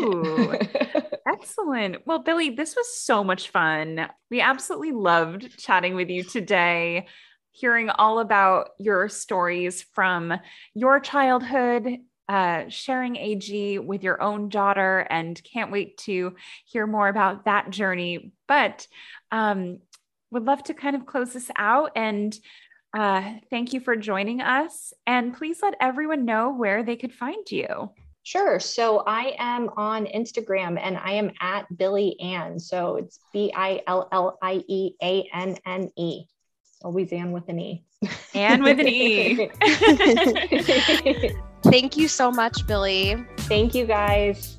Ooh, excellent. Well, Billie, this was so much fun. We absolutely loved chatting with you today, hearing all about your stories from your childhood, uh, sharing AG with your own daughter, and can't wait to hear more about that journey. But um, would love to kind of close this out and uh, thank you for joining us. And please let everyone know where they could find you. Sure. So I am on Instagram and I am at Billie Anne. So it's B I L L I E A N N E. Always Anne with an E. Anne with an E. Thank you so much, Billie. Thank you guys.